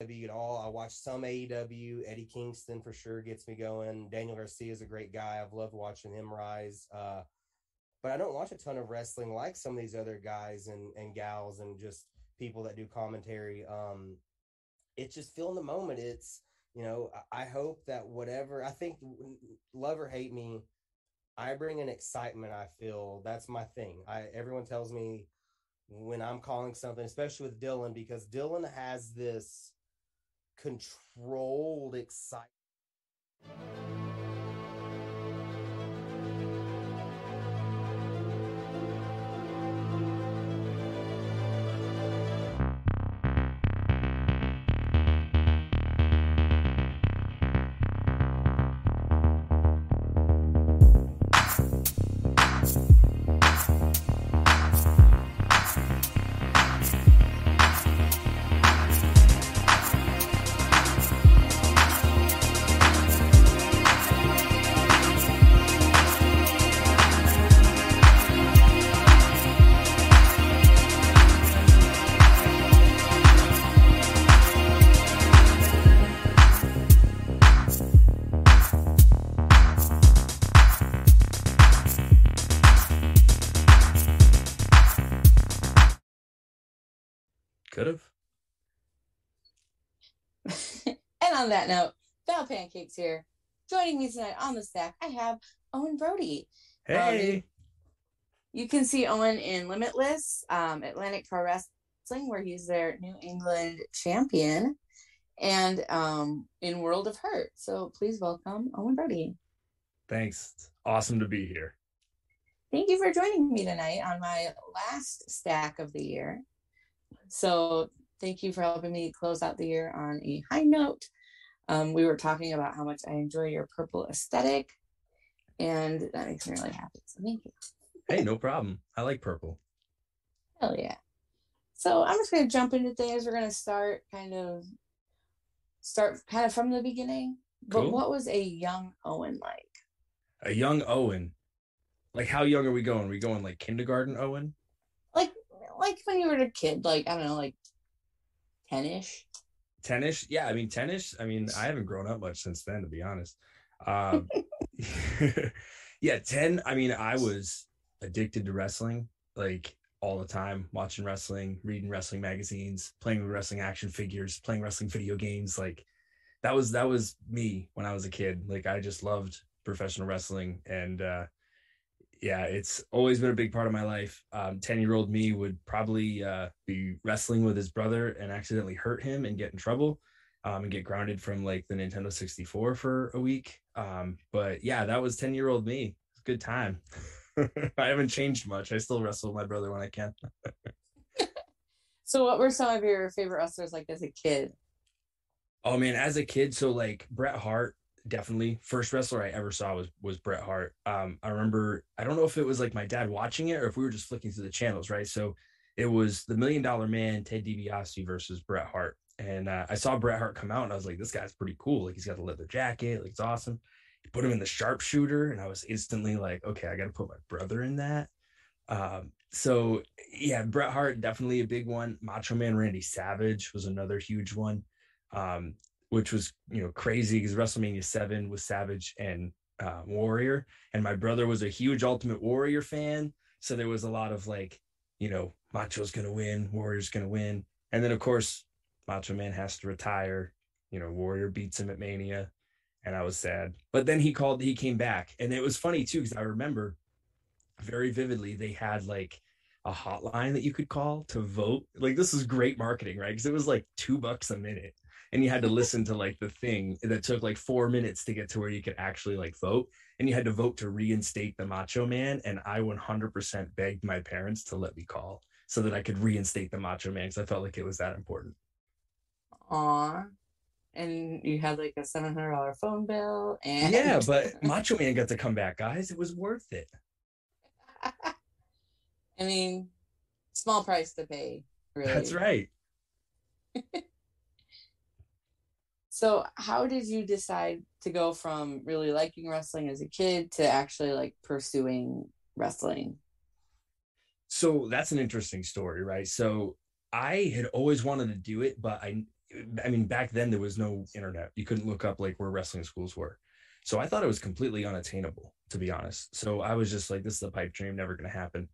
at all. I watch some AEW. Eddie Kingston for sure gets me going. Daniel Garcia is a great guy. I've loved watching him rise. Uh, but I don't watch a ton of wrestling like some of these other guys and, and gals and just people that do commentary. Um, it's just feeling the moment. It's, you know, I hope that whatever, I think love or hate me, I bring an excitement. I feel that's my thing. I, everyone tells me when I'm calling something, especially with Dylan, because Dylan has this controlled excitement. On that note, Val Pancakes here. Joining me tonight on the stack, I have Owen Brody. Hey. Um, you can see Owen in Limitless, um, Atlantic Pro Wrestling, where he's their New England champion, and um, in World of Hurt. So please welcome Owen Brody. Thanks. It's awesome to be here. Thank you for joining me tonight on my last stack of the year. So thank you for helping me close out the year on a high note. Um, we were talking about how much I enjoy your purple aesthetic, and that makes me really happy. So thank you. Hey, no problem. I like purple. Hell yeah. So I'm just gonna jump into things. We're gonna start kind of start kind of from the beginning. But cool. what was a young Owen like? A young Owen. Like how young are we going? Are we going like kindergarten Owen? Like like when you were a kid, like I don't know, like 10ish tennis? Yeah i mean tennis i mean i haven't grown up much since then to be honest. Um yeah 10 i mean i was addicted to wrestling like all the time watching wrestling reading wrestling magazines playing with wrestling action figures playing wrestling video games like that was that was me when i was a kid. Like i just loved professional wrestling and uh yeah, it's always been a big part of my life. Um, 10 year old me would probably uh, be wrestling with his brother and accidentally hurt him and get in trouble um, and get grounded from like the Nintendo 64 for a week. Um, but yeah, that was 10 year old me. It's a good time. I haven't changed much. I still wrestle with my brother when I can. so, what were some of your favorite wrestlers like as a kid? Oh man, as a kid, so like Bret Hart definitely first wrestler I ever saw was was Bret Hart. Um, I remember I don't know if it was like my dad watching it or if we were just flicking through the channels, right? So it was the Million Dollar Man Ted DiBiase versus Bret Hart, and uh, I saw Bret Hart come out, and I was like, this guy's pretty cool. Like he's got the leather jacket, like it's awesome. He put him in the sharpshooter, and I was instantly like, okay, I got to put my brother in that. Um, so yeah, Bret Hart definitely a big one. Macho Man Randy Savage was another huge one. Um, which was you know crazy because WrestleMania seven was Savage and uh, Warrior, and my brother was a huge Ultimate Warrior fan, so there was a lot of like, you know, Macho's gonna win, Warrior's gonna win, and then of course Macho Man has to retire. You know, Warrior beats him at Mania, and I was sad. But then he called, he came back, and it was funny too because I remember very vividly they had like a hotline that you could call to vote. Like this was great marketing, right? Because it was like two bucks a minute and you had to listen to like the thing that took like four minutes to get to where you could actually like vote and you had to vote to reinstate the macho man and i 100% begged my parents to let me call so that i could reinstate the macho man because i felt like it was that important Aw. And you had like a seven hundred dollar phone bill, and yeah, but Macho Man got to come back, guys. It was worth it. I mean, small price to pay. Really. That's right. So, how did you decide to go from really liking wrestling as a kid to actually like pursuing wrestling? So, that's an interesting story, right? So, I had always wanted to do it, but I I mean, back then there was no internet. You couldn't look up like where wrestling schools were. So I thought it was completely unattainable, to be honest. So I was just like, this is a pipe dream, never going to happen.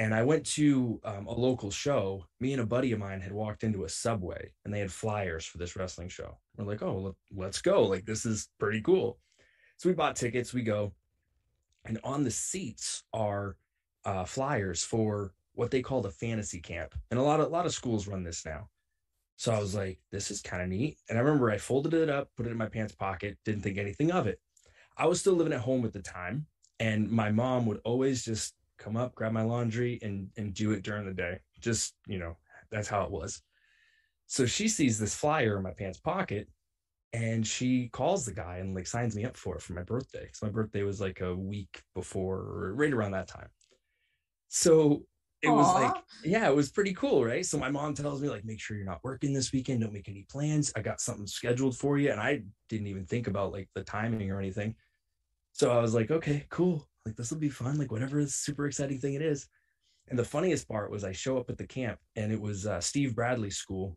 And I went to um, a local show. Me and a buddy of mine had walked into a subway and they had flyers for this wrestling show. We're like, oh, let's go. Like, this is pretty cool. So we bought tickets, we go. And on the seats are uh, flyers for what they call the fantasy camp. And a lot of a lot of schools run this now. So I was like, this is kind of neat. And I remember I folded it up, put it in my pants pocket, didn't think anything of it. I was still living at home at the time. And my mom would always just come up, grab my laundry, and and do it during the day. Just, you know, that's how it was. So she sees this flyer in my pants pocket and she calls the guy and like signs me up for it for my birthday. So my birthday was like a week before, right around that time. So it Aww. was like, yeah, it was pretty cool, right? So my mom tells me, like, make sure you're not working this weekend. Don't make any plans. I got something scheduled for you. And I didn't even think about like the timing or anything. So I was like, okay, cool. Like this will be fun. Like whatever super exciting thing it is. And the funniest part was I show up at the camp and it was uh, Steve Bradley's school,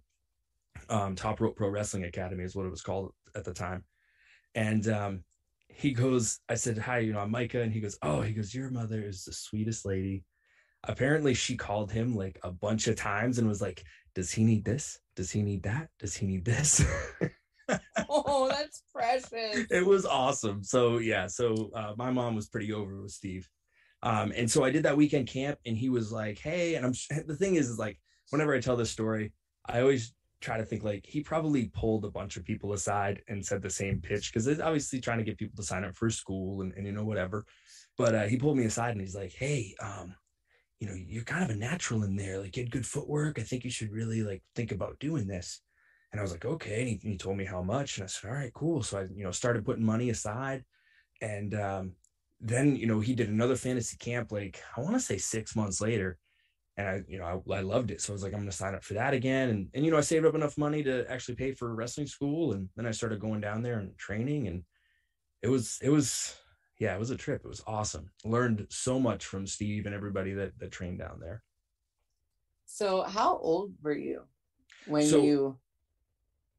um, Top Rope Pro Wrestling Academy is what it was called at the time. And um, he goes, I said, hi, you know, I'm Micah. And he goes, oh, he goes, your mother is the sweetest lady apparently she called him like a bunch of times and was like does he need this does he need that does he need this oh that's precious it was awesome so yeah so uh, my mom was pretty over with steve um, and so i did that weekend camp and he was like hey and i'm the thing is is like whenever i tell this story i always try to think like he probably pulled a bunch of people aside and said the same pitch because it's obviously trying to get people to sign up for school and, and you know whatever but uh, he pulled me aside and he's like hey um, you know, you're kind of a natural in there. Like you had good footwork. I think you should really like think about doing this. And I was like, okay. And he, he told me how much. And I said, all right, cool. So I, you know, started putting money aside. And um, then, you know, he did another fantasy camp, like I want to say six months later. And I, you know, I, I loved it. So I was like, I'm going to sign up for that again. And, and, you know, I saved up enough money to actually pay for wrestling school. And then I started going down there and training. And it was, it was, yeah, it was a trip. It was awesome. Learned so much from Steve and everybody that that trained down there. So, how old were you when so, you?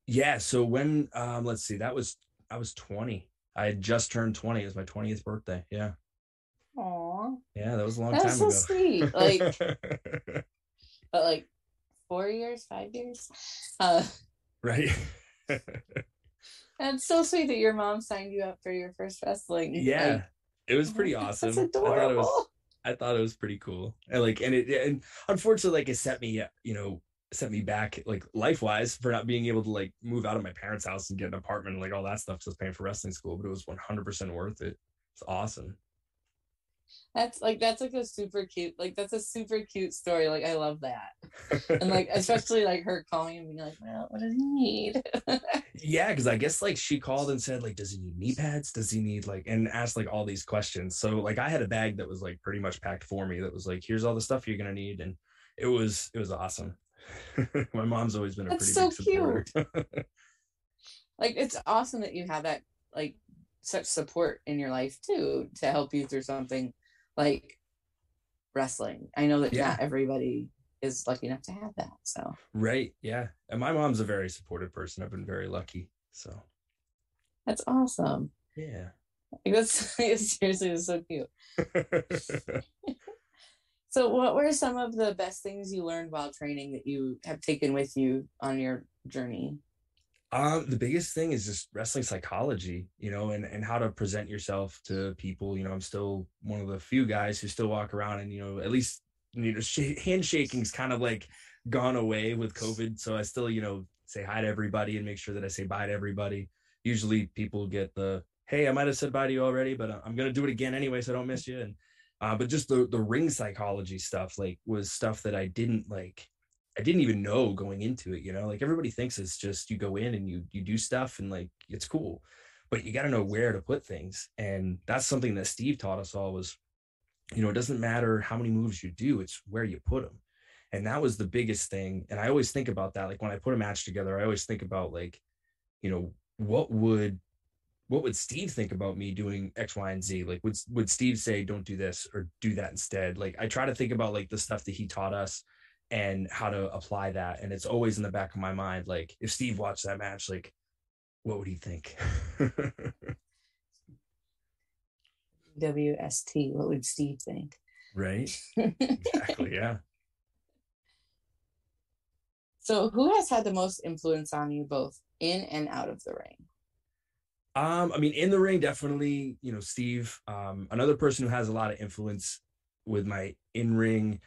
Yeah, so when um, let's see, that was I was twenty. I had just turned twenty. It was my twentieth birthday. Yeah. Aw. Yeah, that was a long time ago. That's time so ago. sweet. Like, but like four years, five years. Uh, right. That's so sweet that your mom signed you up for your first wrestling. Yeah. Like, it was pretty awesome. That's adorable. I thought it was I thought it was pretty cool. And like and it and unfortunately like it set me you know set me back like life wise for not being able to like move out of my parents' house and get an apartment and like all that stuff because I was paying for wrestling school, but it was 100% worth it. It's awesome. That's like that's like a super cute like that's a super cute story. Like I love that. and like especially like her calling and being like, Well, what does he need? yeah, because I guess like she called and said, like, does he need knee pads? Does he need like and asked like all these questions. So like I had a bag that was like pretty much packed for me that was like, here's all the stuff you're gonna need. And it was it was awesome. My mom's always been a that's pretty so cute. like it's awesome that you have that like such support in your life too to help you through something like wrestling. I know that yeah. not everybody is lucky enough to have that. So right, yeah. And my mom's a very supportive person. I've been very lucky. So that's awesome. Yeah. Like that's seriously is so cute. So what were some of the best things you learned while training that you have taken with you on your journey? Um, the biggest thing is just wrestling psychology, you know, and, and how to present yourself to people. You know, I'm still one of the few guys who still walk around and, you know, at least, you know, sh- handshaking's kind of like gone away with COVID. So I still, you know, say hi to everybody and make sure that I say bye to everybody. Usually people get the, hey, I might have said bye to you already, but I'm going to do it again anyway, so I don't miss you. And, uh, but just the, the ring psychology stuff, like, was stuff that I didn't like I didn't even know going into it, you know, like everybody thinks it's just you go in and you you do stuff and like it's cool. But you got to know where to put things. And that's something that Steve taught us all was, you know, it doesn't matter how many moves you do, it's where you put them. And that was the biggest thing. And I always think about that. Like when I put a match together, I always think about like, you know, what would what would Steve think about me doing X, Y, and Z? Like, would would Steve say, "Don't do this" or "Do that instead"? Like, I try to think about like the stuff that he taught us and how to apply that. And it's always in the back of my mind. Like if Steve watched that match, like what would he think? WST, what would Steve think? Right. exactly. Yeah. So, who has had the most influence on you both in and out of the ring? Um, I mean, in the ring, definitely, you know, Steve. Um, another person who has a lot of influence with my in ring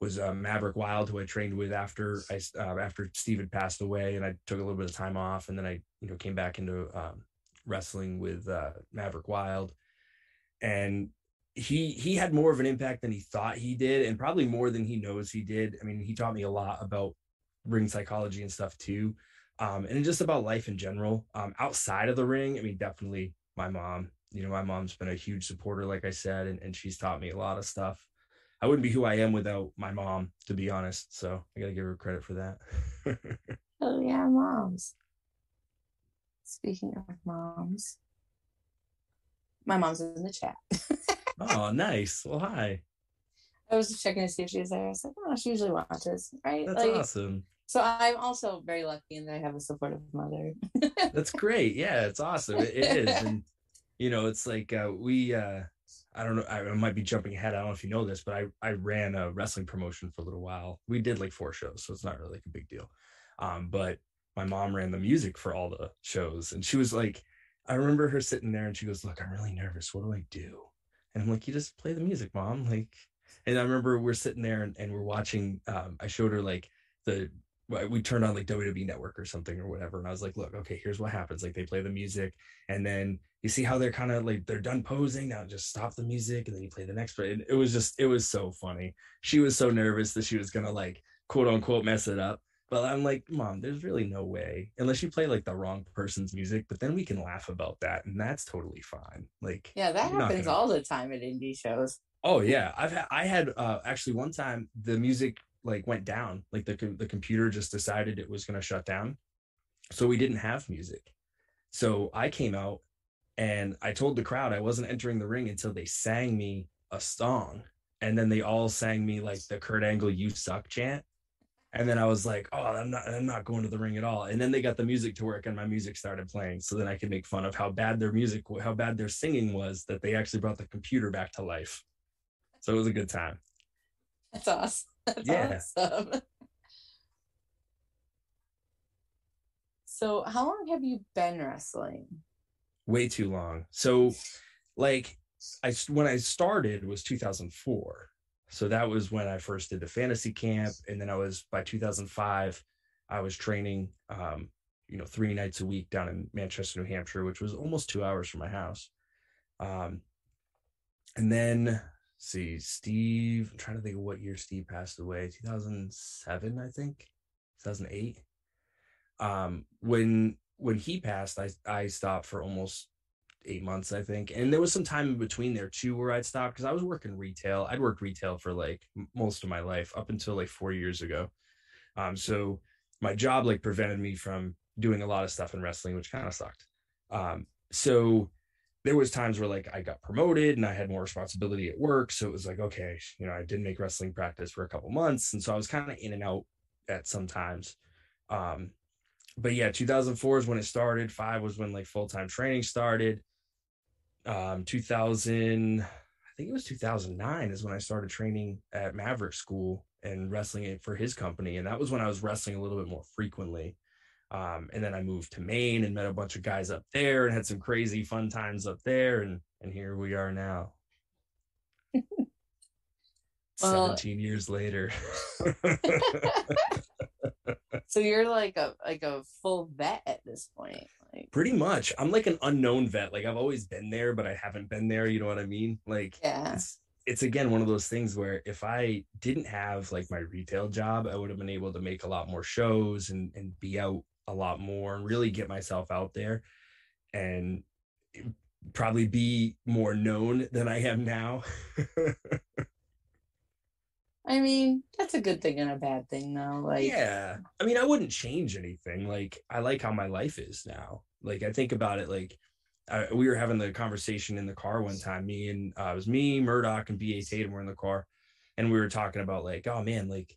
was uh, Maverick Wild, who I trained with after I uh, after Steve had passed away, and I took a little bit of time off, and then I, you know, came back into um, wrestling with uh, Maverick Wild, and he he had more of an impact than he thought he did, and probably more than he knows he did. I mean, he taught me a lot about ring psychology and stuff too um, and just about life in general um, outside of the ring i mean definitely my mom you know my mom's been a huge supporter like i said and, and she's taught me a lot of stuff. I wouldn't be who i am without my mom to be honest so i gotta give her credit for that. Oh yeah moms. Speaking of moms. My mom's in the chat. Oh nice. Well hi. I was just checking to see if she was there. I was like, oh, she usually watches, right? That's like, awesome. So I'm also very lucky in that I have a supportive mother. That's great. Yeah, it's awesome. it, it is, and you know, it's like uh, we. uh I don't know. I might be jumping ahead. I don't know if you know this, but I I ran a wrestling promotion for a little while. We did like four shows, so it's not really like a big deal. Um, but my mom ran the music for all the shows, and she was like, I remember her sitting there, and she goes, "Look, I'm really nervous. What do I do?" And I'm like, "You just play the music, mom. Like, and I remember we're sitting there and, and we're watching. Um, I showed her like the we turned on like WWE Network or something or whatever, and I was like, "Look, okay, here's what happens. Like they play the music, and then you see how they're kind of like they're done posing. Now just stop the music, and then you play the next. And it was just it was so funny. She was so nervous that she was gonna like quote unquote mess it up. But I'm like, Mom, there's really no way unless you play like the wrong person's music. But then we can laugh about that, and that's totally fine. Like, yeah, that happens gonna... all the time at indie shows. Oh yeah, I've had, I had uh, actually one time the music like went down, like the the computer just decided it was going to shut down, so we didn't have music. So I came out and I told the crowd I wasn't entering the ring until they sang me a song, and then they all sang me like the Kurt Angle "You Suck" chant. And then I was like, "Oh, I'm not, I'm not going to the ring at all." And then they got the music to work, and my music started playing. So then I could make fun of how bad their music, how bad their singing was, that they actually brought the computer back to life. So it was a good time. That's awesome. That's yeah. awesome. So, how long have you been wrestling? Way too long. So, like, I when I started was 2004. So that was when I first did the fantasy camp, and then I was by 2005, I was training, um, you know, three nights a week down in Manchester, New Hampshire, which was almost two hours from my house. Um, and then see, Steve, I'm trying to think of what year Steve passed away. 2007, I think. 2008. Um, when when he passed, I I stopped for almost eight months, I think. And there was some time in between there too where I'd stop because I was working retail. I'd worked retail for like most of my life up until like four years ago. Um, so my job like prevented me from doing a lot of stuff in wrestling, which kind of sucked. Um, so there was times where like I got promoted and I had more responsibility at work. So it was like, okay, you know, I didn't make wrestling practice for a couple months. And so I was kind of in and out at some times. Um, but yeah, 2004 is when it started. Five was when like full-time training started. Um, 2000, I think it was 2009 is when I started training at Maverick School and wrestling it for his company. And that was when I was wrestling a little bit more frequently. Um, and then I moved to Maine and met a bunch of guys up there and had some crazy fun times up there. And and here we are now. well, 17 years later. so you're like a like a full vet at this point. Like pretty much. I'm like an unknown vet. Like I've always been there, but I haven't been there. You know what I mean? Like yeah. it's it's again one of those things where if I didn't have like my retail job, I would have been able to make a lot more shows and and be out a lot more and really get myself out there and probably be more known than I am now. I mean, that's a good thing and a bad thing though. Like Yeah. I mean, I wouldn't change anything. Like I like how my life is now. Like I think about it like I, we were having the conversation in the car one time. Me and uh, it was me, Murdoch, and B.A. Tatum were in the car, and we were talking about like, oh man, like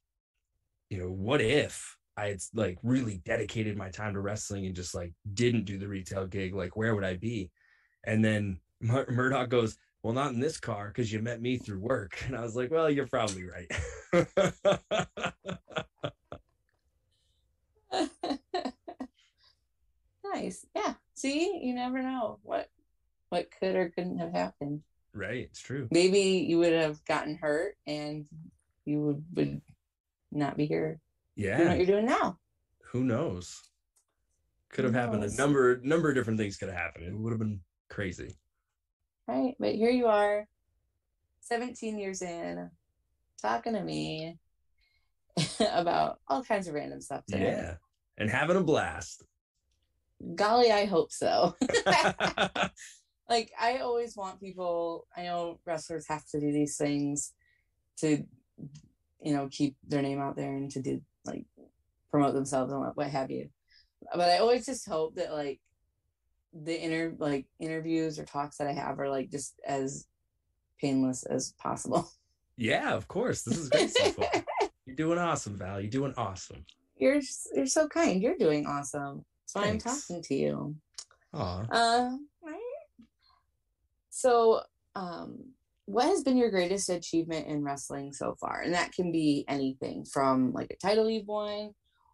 you know, what if I had like really dedicated my time to wrestling and just like didn't do the retail gig? Like, where would I be? And then Mur- Murdoch goes, Well, not in this car because you met me through work. And I was like, Well, you're probably right. nice. Yeah. See, you never know what what could or couldn't have happened. right. It's true. Maybe you would have gotten hurt and you would, would not be here doing what Yeah. you're doing now. Who knows? Could have Who happened. A number number of different things could have happened. It would have been crazy. Right. But here you are, 17 years in, talking to me about all kinds of random stuff today. Yeah. And having a blast. Golly, I hope so. like I always want people I know wrestlers have to do these things to you know keep their name out there and to do like promote themselves and what, what have you. But I always just hope that like the inter like interviews or talks that I have are like just as painless as possible. yeah, of course. This is great so far. You're doing awesome, Val. You're doing awesome. you're you're so kind. You're doing awesome. That's why I'm talking to you. Aw. Uh, right. So, um, what has been your greatest achievement in wrestling so far? And that can be anything from like a title you've won,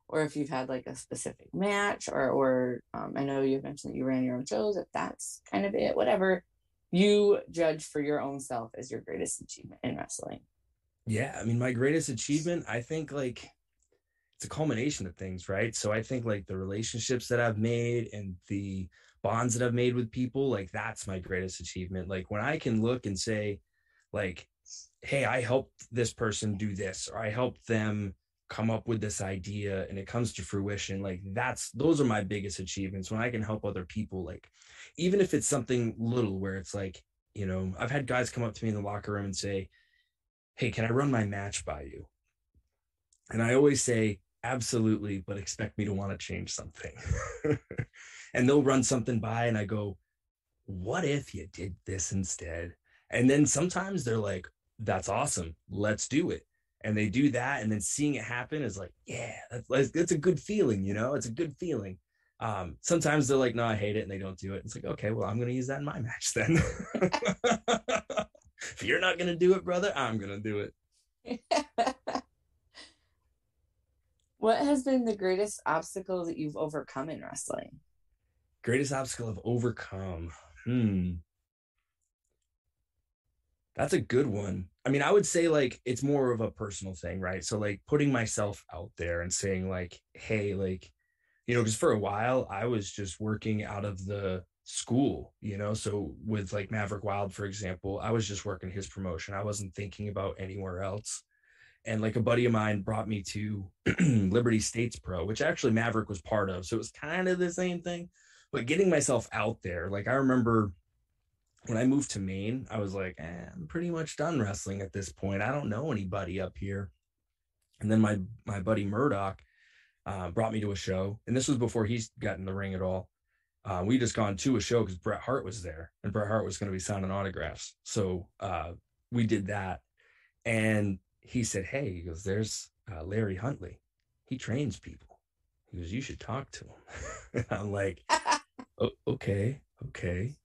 or if you've had like a specific match, or or um, I know you've mentioned that you ran your own shows. If that's kind of it, whatever you judge for your own self as your greatest achievement in wrestling. Yeah, I mean, my greatest achievement, I think like it's a culmination of things, right? So I think like the relationships that I've made and the bonds that I've made with people, like that's my greatest achievement. Like when I can look and say, like, hey, I helped this person do this, or I helped them come up with this idea and it comes to fruition like that's those are my biggest achievements when i can help other people like even if it's something little where it's like you know i've had guys come up to me in the locker room and say hey can i run my match by you and i always say absolutely but expect me to want to change something and they'll run something by and i go what if you did this instead? And then sometimes they're like that's awesome. Let's do it. And they do that and then seeing it happen is like yeah that's that's a good feeling you know? It's a good feeling. Um sometimes they're like no i hate it and they don't do it. It's like okay well i'm gonna use that in my match then. If you're not gonna do it brother i'm gonna do it. What has been the greatest obstacle that you've overcome in wrestling? Greatest obstacle i've overcome. Hmm. That's a good one. I mean i would say like it's more of a personal thing right? So like putting myself out there and saying like hey like you know because for a while i was just working out of the school you know? So with like maverick wild for example i was just working his promotion. I wasn't thinking about anywhere else. And like a buddy of mine brought me to liberty states pro which actually maverick was part of. So it was kind of the same thing but getting myself out there like i remember when i moved to maine i was like eh, i'm pretty much done wrestling at this point. I don't know anybody up here. And then my my buddy murdoch uh, brought me to a show and this was before he's got in the ring at all. Uh, we just gone to a show because bret hart was there and bret hart was going to be signing autographs. So uh, we did that and he said hey he goes there's uh, larry huntley. He trains people. He goes you should talk to him. I'm like "O- okay okay.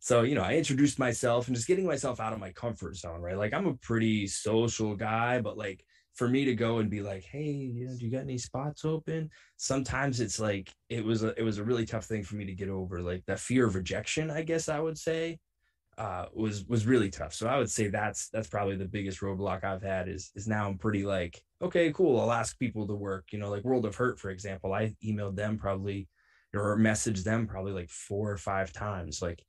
So you know i introduced myself and just getting myself out of my comfort zone right? Like i'm a pretty social guy but like for me to go and be like hey you know, do you got any spots open? Sometimes it's like it was a it was a really tough thing for me to get over like that fear of rejection i guess i would say uh was was really tough. So i would say that's that's probably the biggest roadblock i've had is is now i'm pretty like okay cool i'll ask people to work. You know like world of hurt for example i emailed them probably or message them probably like four or five times like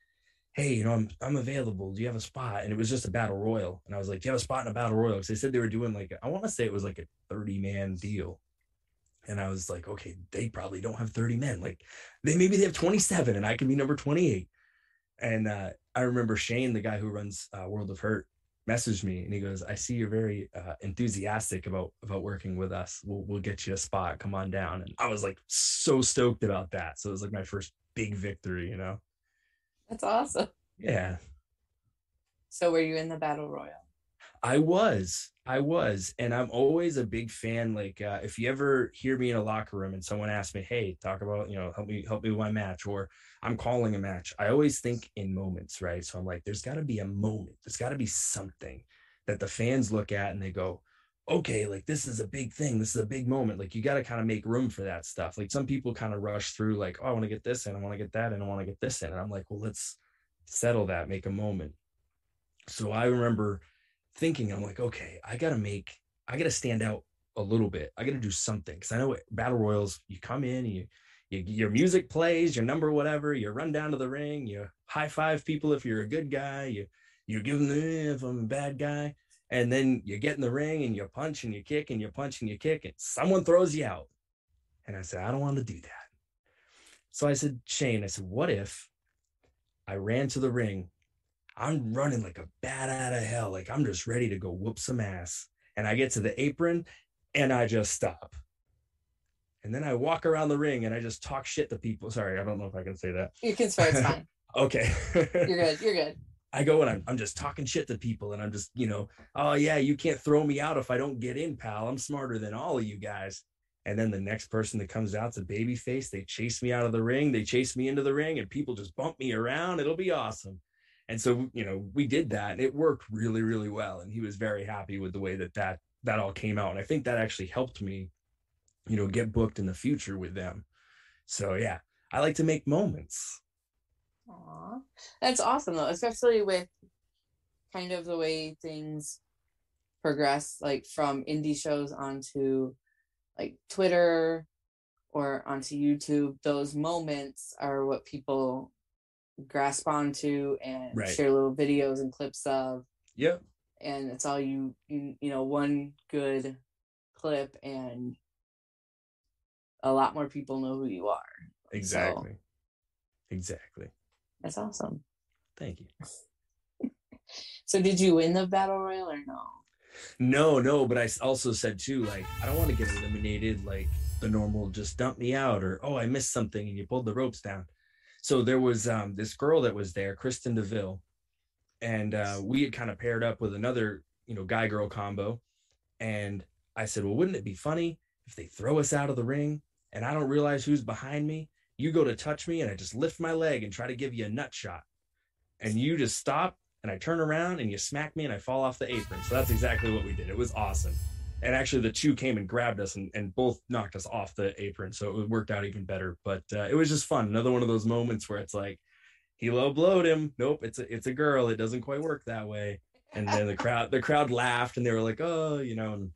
hey you know i'm i'm available. Do you have a spot? And it was just a battle royal. And i was like do you have a spot in a battle royal? Because they said they were doing like i want to say it was like a 30 man deal. And i was like okay they probably don't have 30 men. Like they maybe they have 27 and i can be number 28 and uh, i remember shane the guy who runs uh, world of hurt messaged me and he goes i see you're very uh, enthusiastic about about working with us. We'll, we'll get you a spot. Come on down. And i was like so stoked about that. So it was like my first big victory you know? That's awesome. yeah. So were you in the battle royal? I was, I was, and I'm always a big fan. Like, uh, if you ever hear me in a locker room and someone asks me, "Hey, talk about, you know, help me, help me with my match," or I'm calling a match, I always think in moments, right? So I'm like, there's got to be a moment, there's got to be something that the fans look at and they go, okay, like this is a big thing, this is a big moment. Like, you got to kind of make room for that stuff. Like, some people kind of rush through, like, oh, I want to get this in, I want to get that, and I want to get this in, and I'm like, well, let's settle that, make a moment. So I remember thinking, I'm like, okay, I gotta make, I gotta stand out a little bit. I gotta do something because I know battle royals. You come in, you, you, your music plays, your number, whatever. You run down to the ring, you high five people if you're a good guy. You you give them the if I'm a bad guy, and then you get in the ring and you punch and you kick and you punch and you kick, and someone throws you out. And I said, I don't want to do that. So I said, Shane, I said, what if I ran to the ring I'm running like a bat out of hell. Like I'm just ready to go whoop some ass. And I get to the apron and I just stop. And then I walk around the ring and I just talk shit to people. Sorry, I don't know if I can say that. You can swear, it's fine. okay. you're good. You're good. I go and I'm, I'm just talking shit to people and I'm just, you know, oh yeah, you can't throw me out if I don't get in, pal. I'm smarter than all of you guys. And then the next person that comes out's a baby face. They chase me out of the ring. They chase me into the ring and people just bump me around. It'll be awesome and so you know we did that and it worked really really well and he was very happy with the way that that that all came out and i think that actually helped me you know get booked in the future with them so yeah i like to make moments Aww. that's awesome though especially with kind of the way things progress like from indie shows onto like twitter or onto youtube those moments are what people grasp onto and right. share little videos and clips of. Yep. And it's all you, you, you know, one good clip and a lot more people know who you are. Exactly. So, exactly. That's awesome. Thank you. so did you win the battle royal or no? No, no, but I also said too, like, I don't want to get eliminated like the normal just dump me out or oh I missed something and you pulled the ropes down so there was um, this girl that was there, Kristen Deville, and uh, we had kind of paired up with another, you know, guy girl combo. And I said, well, wouldn't it be funny if they throw us out of the ring and I don't realize who's behind me? You go to touch me and I just lift my leg and try to give you a nut shot, and you just stop and I turn around and you smack me and I fall off the apron. So that's exactly what we did. It was awesome and actually the two came and grabbed us and, and both knocked us off the apron. So it worked out even better. But uh, it was just fun. Another one of those moments where it's like he low blowed him. Nope it's a it's a girl. It doesn't quite work that way. And then the crowd the crowd laughed and they were like oh you know and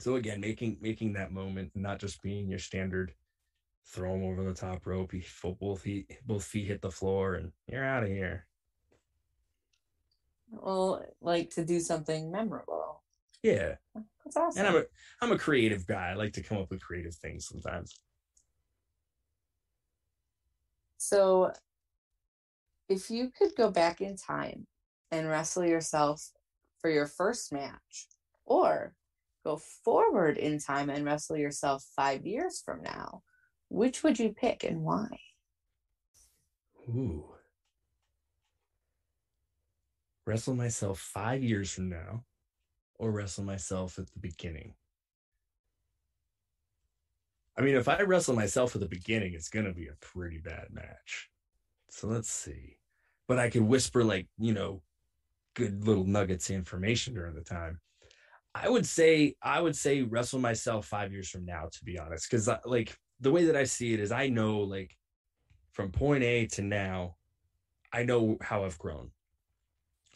so again making making that moment not just being your standard throw him over the top rope he both feet both feet hit the floor and you're out of here. Well like to do something memorable yeah that's awesome. And I'm a I'm a creative guy. I like to come up with creative things sometimes. So if you could go back in time and wrestle yourself for your first match or go forward in time and wrestle yourself 5 years from now, which would you pick and why? Ooh. Wrestle myself 5 years from now or wrestle myself at the beginning? I mean, if I wrestle myself at the beginning, it's going to be a pretty bad match. So let's see. But I could whisper, like, you know, good little nuggets of information during the time. I would say, I would say wrestle myself five years from now, to be honest. Cause like the way that I see it is I know, like, from point A to now, I know how I've grown.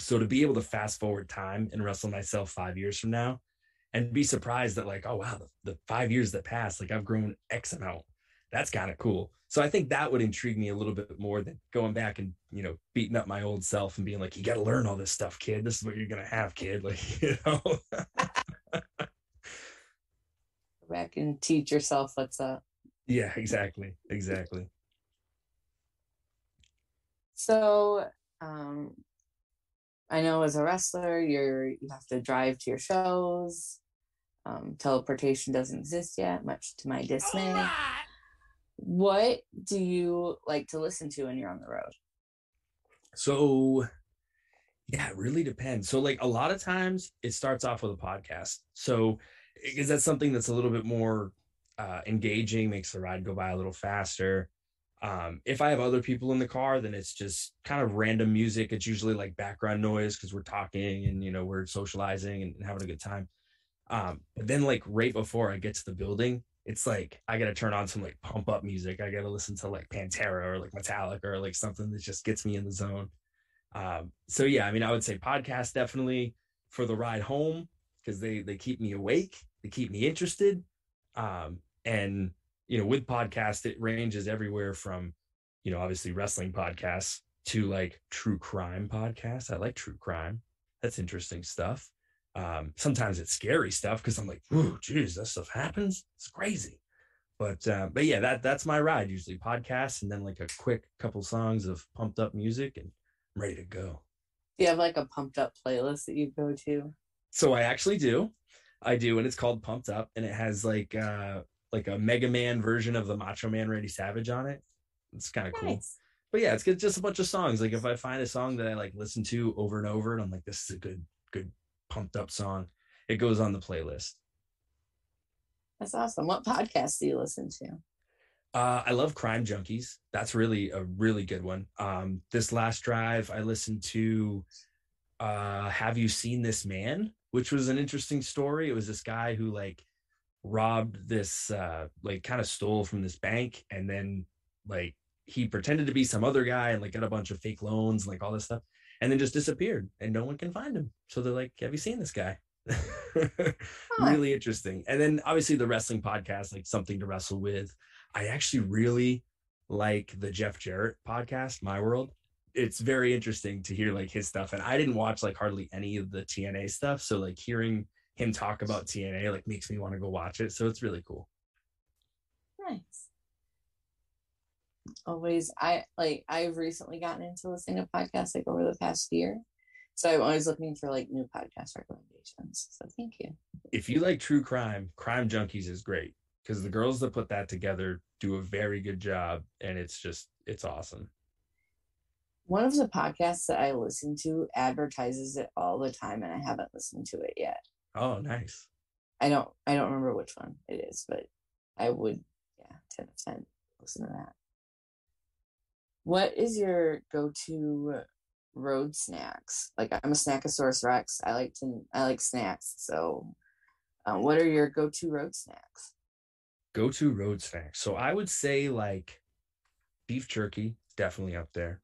So to be able to fast forward time and wrestle myself five years from now and be surprised that like, oh wow, the, the five years that passed, like I've grown X amount. That's kind of cool. So I think that would intrigue me a little bit more than going back and you know beating up my old self and being like, you got to learn all this stuff, kid. This is what you're gonna have, kid. Like you know. back and teach yourself what's up. Yeah, exactly, exactly. So, um, I know as a wrestler, you're you have to drive to your shows. Um, teleportation doesn't exist yet, much to my dismay. What do you like to listen to when you're on the road? So, Yeah, it really depends. So, like a lot of times, it starts off with a podcast. So, is that something that's a little bit more uh, engaging, makes the ride go by a little faster? Um, if I have other people in the car, then it's just kind of random music. It's usually like background noise because we're talking and you know we're socializing and having a good time. Um, but then like right before I get to the building, it's like I gotta turn on some like pump up music. I gotta listen to like Pantera or like Metallica or like something that just gets me in the zone. Um, so yeah, I mean, I would say podcast definitely for the ride home because they they keep me awake, they keep me interested. Um, and you know, with podcast, it ranges everywhere from, you know, obviously wrestling podcasts to like true crime podcasts. I like true crime. That's interesting stuff. Um, sometimes it's scary stuff because I'm like, "Ooh, geez, that stuff happens. It's crazy." But uh, but yeah, that that's my ride. Usually podcasts and then like a quick couple songs of pumped up music, and I'm ready to go. Do you have like a pumped up playlist that you go to? So I actually do, I do, and it's called Pumped Up, and it has like uh like a Mega Man version of the Macho Man Randy Savage on it. It's kind of nice. cool. But yeah, it's just a bunch of songs. Like if I find a song that I like listen to over and over, and I'm like, this is a good good pumped up song. It goes on the playlist. That's awesome. What podcast do you listen to? Uh, I love Crime Junkies. That's really a really good one. Um, this last drive, I listened to uh, Have You Seen This Man? Which was an interesting story. It was this guy who like robbed this, uh, like kind of stole from this bank, and then like he pretended to be some other guy and like got a bunch of fake loans, like all this stuff and then just disappeared and no one can find him. So they're like, Have you seen this guy? huh. Really interesting. And then obviously the wrestling podcast, like something to wrestle with. I actually really like the Jeff Jarrett podcast, My World. It's very interesting to hear like his stuff. And I didn't watch like hardly any of the TNA stuff. So like hearing him talk about TNA like makes me want to go watch it. So it's really cool. Nice always I like I've recently gotten into listening to podcasts like over the past year. So I'm always looking for like new podcast recommendations. So thank you. If you like true crime, Crime Junkies is great because the girls that put that together do a very good job and it's just it's awesome. One of the podcasts that I listen to advertises it all the time and I haven't listened to it yet. Oh, nice. I don't I don't remember which one it is, but I would yeah, 10 of 10 listen to that. What is your go-to road snacks? Like I'm a snackosaurus rex. I like to I like snacks. So, um, what are your go-to road snacks? Go-to road snacks. So I would say like beef jerky, definitely up there.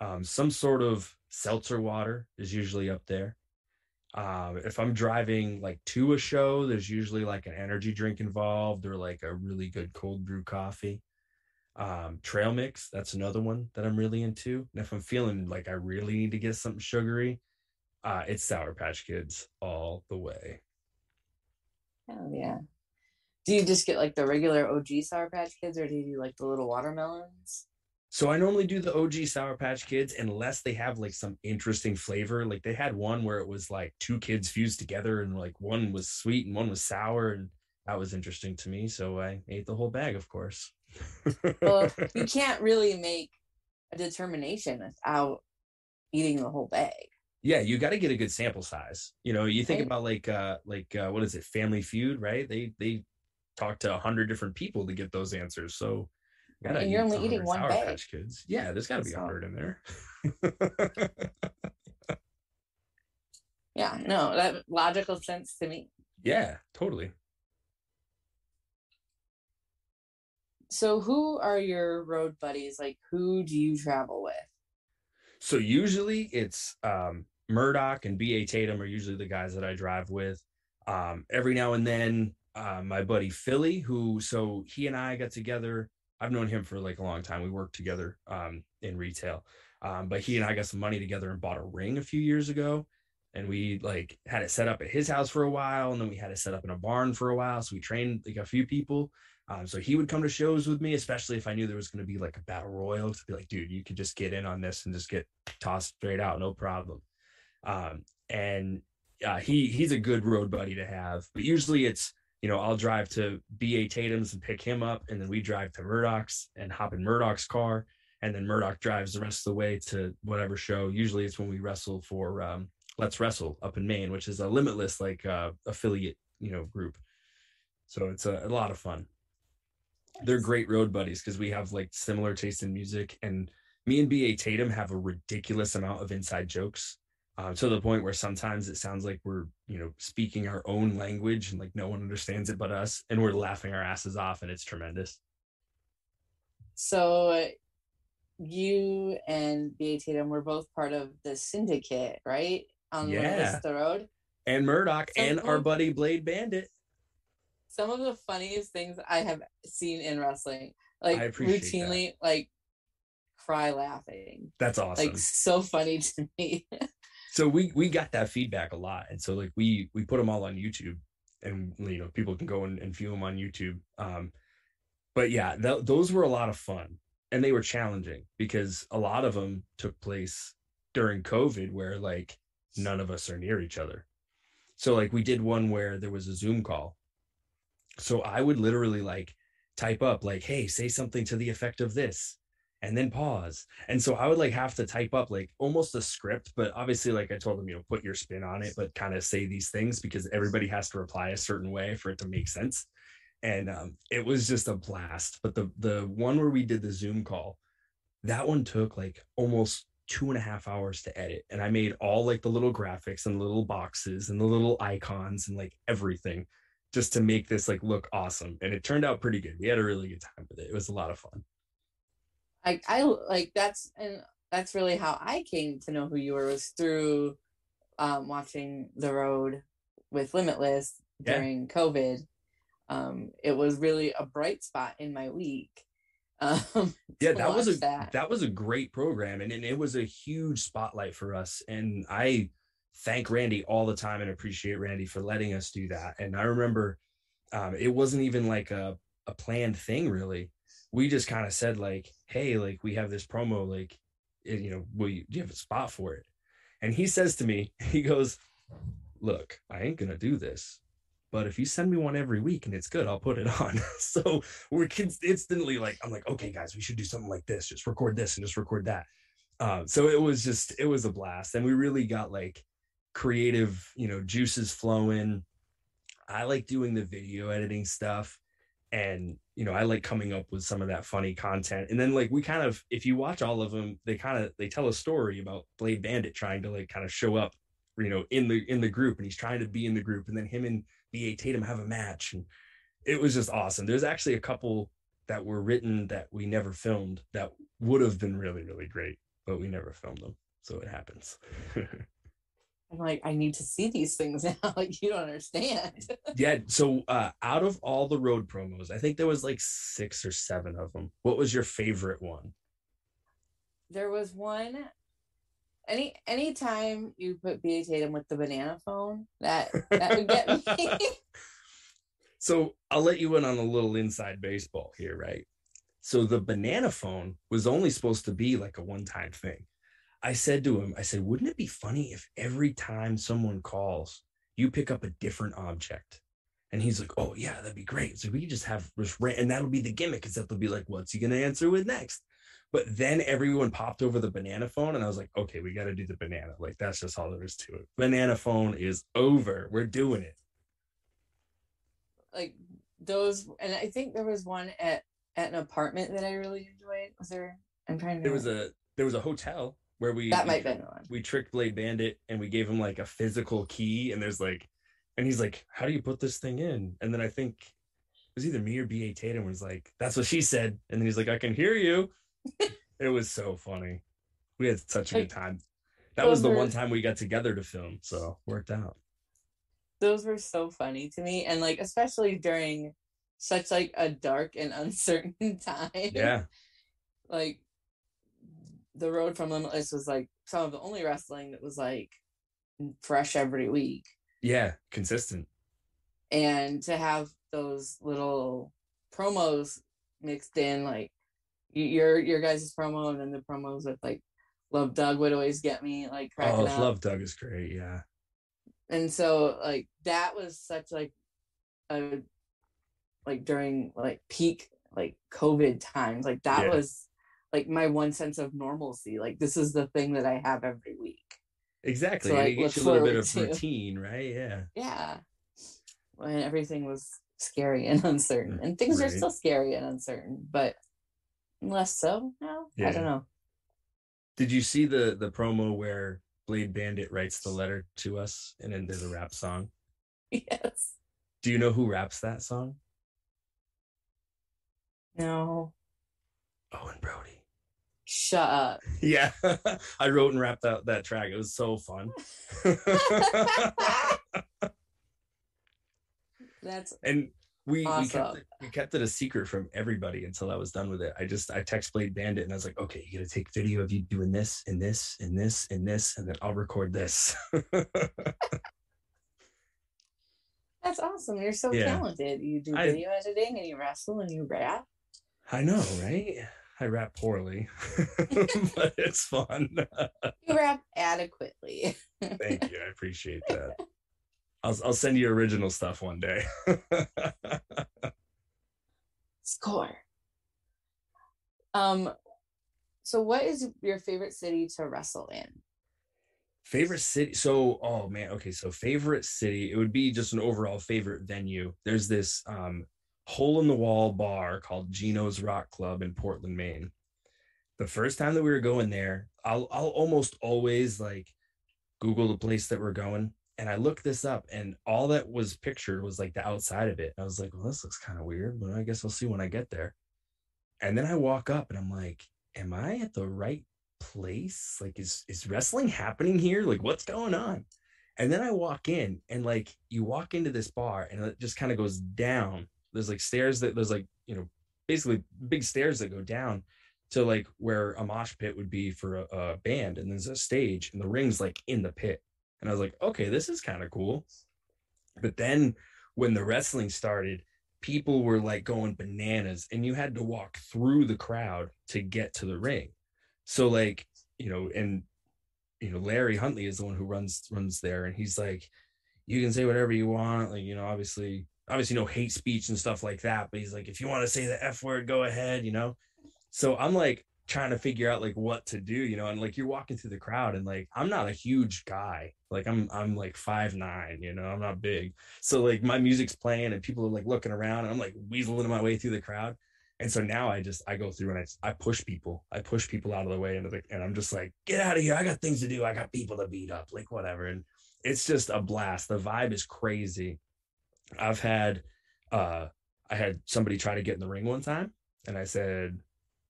Um, some sort of seltzer water is usually up there. Um, if I'm driving like to a show, there's usually like an energy drink involved or like a really good cold brew coffee. Um, trail mix, that's another one that I'm really into. And if I'm feeling like I really need to get something sugary, uh, it's Sour Patch Kids all the way. Hell yeah. Do you just get like the regular OG Sour Patch Kids or do you do like the little watermelons? So I normally do the OG Sour Patch Kids unless they have like some interesting flavor. Like they had one where it was like two kids fused together and like one was sweet and one was sour and that was interesting to me. So I ate the whole bag, of course well, you can't really make a determination without eating the whole bag. Yeah, you got to get a good sample size. You know, you think right. about like uh like uh, what is it, Family Feud, right? They they talk to a hundred different people to get those answers. So and you're only eating one bag. Patch Kids. Yeah, there's got to be a hundred in there. yeah, no, that logical sense to me. Yeah, totally. so who are your road buddies? Like who do you travel with? So usually it's um Murdoch and BA Tatum are usually the guys that I drive with. Um, every now and then, uh, my buddy Philly, who so he and I got together. I've known him for like a long time. We worked together um, in retail, um, but he and I got some money together and bought a ring a few years ago, and we like had it set up at his house for a while, and then we had it set up in a barn for a while. So we trained like a few people, um, so he would come to shows with me, especially if I knew there was going to be like a battle royal to be like, dude, you could just get in on this and just get tossed straight out, no problem. Um, and uh, he he's a good road buddy to have. But usually it's you know I'll drive to BA Tatum's and pick him up, and then we drive to Murdoch's and hop in Murdoch's car, and then Murdoch drives the rest of the way to whatever show. Usually it's when we wrestle for um, Let's Wrestle up in Maine, which is a limitless like uh, affiliate, you know, group. So it's a, a lot of fun. They're great road buddies because we have like similar taste in music, and me and B.A. Tatum have a ridiculous amount of inside jokes. Uh, to the point where sometimes it sounds like we're, you know, speaking our own language and like no one understands it but us, and we're laughing our asses off, and it's tremendous. So you and B.A. Tatum were both part of the syndicate, right? On Yeah. the road. And Murdoch and our buddy Blade Bandit. Some of the funniest things I have seen in wrestling, like I appreciate that. routinely, like cry laughing, That's awesome. like so funny to me. So we we got that feedback a lot. And so like we we put them all on youtube and you know people can go and, and view them on youtube. Um but yeah th- those were a lot of fun and they were challenging because a lot of them took place during covid where like none of us are near each other. So like we did one where there was a zoom call. So i would literally like type up like hey say something to the effect of this and then pause. And so I would like have to type up like almost a script, but obviously, like I told them, you know, put your spin on it, but kind of say these things because everybody has to reply a certain way for it to make sense. And um, it was just a blast. But the the one where we did the Zoom call, that one took like almost two and a half hours to edit. And I made all like the little graphics and the little boxes and the little icons and like everything just to make this like look awesome. And it turned out pretty good. We had a really good time with it. It was a lot of fun. Like I like that's and that's really how I came to know who you were was through um watching The Road with Limitless Yeah. during COVID. Um it was really a bright spot in my week. Um yeah that was a that. that. was a great program and, and it was a huge spotlight for us and i thank randy all the time and appreciate randy for letting us do that and i remember um, it wasn't even like a, a planned thing really we just kind of said like hey like we have this promo like eh, you know will you, do you have a spot for it? And he says to me he goes look i ain't gonna do this but if you send me one every week and it's good i'll put it on. So we're kids instantly like i'm like okay guys we should do something like this just record this and just record that. Um, so it was just it was a blast and we really got like creative you know juices flowing. I like doing the video editing stuff and you know i like coming up with some of that funny content. And then like we kind of if you watch all of them they kind of they tell a story about blade bandit trying to like kind of show up you know in the in the group and he's trying to be in the group and then him and ba tatum have a match and it was just awesome. There's actually a couple that were written that we never filmed that would have been really really great but we never filmed them so it happens I'm like, I need to see these things now. like you don't understand. yeah so uh out of all the road promos i think there was like six or seven of them what was your favorite one there was one any anytime you put B.A. Tatum with the banana phone, that that would get me. so i'll let you in on a little inside baseball here right so the banana phone was only supposed to be like a one-time thing i said to him i said wouldn't it be funny if every time someone calls you pick up a different object? And he's like oh yeah that'd be great. So we could just have just ra- and that'll be the gimmick is that they'll be like what's he gonna answer with next? But then everyone popped over the banana phone and i was like okay we got to do the banana. Like that's just all there is to it. Banana phone is over. We're doing it. Like those, and I think there was one at at an apartment that I really enjoyed. Was there? I'm trying to. there was a there was a hotel where we that we, might have been one. we tricked Blade Bandit and we gave him like a physical key and there's like and he's like, How do you put this thing in? And then I think it was either me or BA Tatum was like, That's what she said. And then he's like, I can hear you. it was so funny. We had such a good time. That was the one time we got together to film, so worked out. Those were so funny to me, and like especially during such like a dark and uncertain time. Yeah. like the road from Limitless was like some of the only wrestling that was like fresh every week. Yeah. Consistent. and to have those little promos mixed in like your your guys' promo and then the promos with like love doug would always get me like cracking Oh, up Love Doug is great. Yeah. and so like that was such like a like during like peak like covid times like that Yeah. was like my one sense of normalcy. Like this is the thing that I have every week. Exactly. So, like, it gets you a little bit of to- routine, right? Yeah. Yeah. When everything was scary and uncertain. Mm, and things are still scary and uncertain, but less so now. I don't know. Did you see the the promo where Blade Bandit writes the letter to us and then there's a rap song? Yes. Do you know who raps that song? No. Owen Brody. Shut up. Yeah. I wrote and rapped that that track. It was so fun. That's and we, we kept it, we kept it a secret from everybody until I was done with it. I just I text Blade Bandit and I was like, okay, you gotta take video of you doing this and this and this and this, and then I'll record this. that's awesome. You're so Yeah. talented. You do I- video editing and you wrestle and you rap. I know, right? I rap poorly, but it's fun. You rap adequately. Thank you. I appreciate that. I'll I'll send you original stuff one day. Score. Um so what is your favorite city to wrestle in? favorite city. So, oh man, okay. So favorite city, it would be just an overall favorite venue. There's this um hole in the wall bar called Geno's Rock Club in Portland, Maine. The first time that we were going there, I'll I'll almost always like Google the place that we're going. And I looked this up, and all that was pictured was like the outside of it. I was like, well, this looks kind of weird, but I guess I'll see when I get there. And then I walk up and I'm like, am I at the right place? Like, is is wrestling happening here? Like, what's going on? And then I walk in, and like you walk into this bar, and it just kind of goes down. There's like stairs that there's like, you know, basically big stairs that go down to like where a mosh pit would be for a, a band, and there's a stage, and the ring's like in the pit. And I was like, okay, this is kind of cool. But then when the wrestling started, people were like going bananas, and you had to walk through the crowd to get to the ring. So like, you know, and you know, Larry Huntley is the one who runs runs there, and he's like, you can say whatever you want, like, you know, obviously, obviously no hate speech and stuff like that. But he's like, if you want to say the F word, go ahead, you know. So I'm like trying to figure out like what to do, you know, and like you're walking through the crowd and like I'm not a huge guy. Like I'm I'm like five nine, you know, I'm not big. So like my music's playing and people are like looking around and I'm like weaseling my way through the crowd. And so now I just I go through and I I push people. I push people out of the way and like and I'm just like, get out of here. I got things to do. I got people to beat up, like whatever. And it's just a blast. The vibe is crazy. I've had uh I had somebody try to get in the ring one time and I said,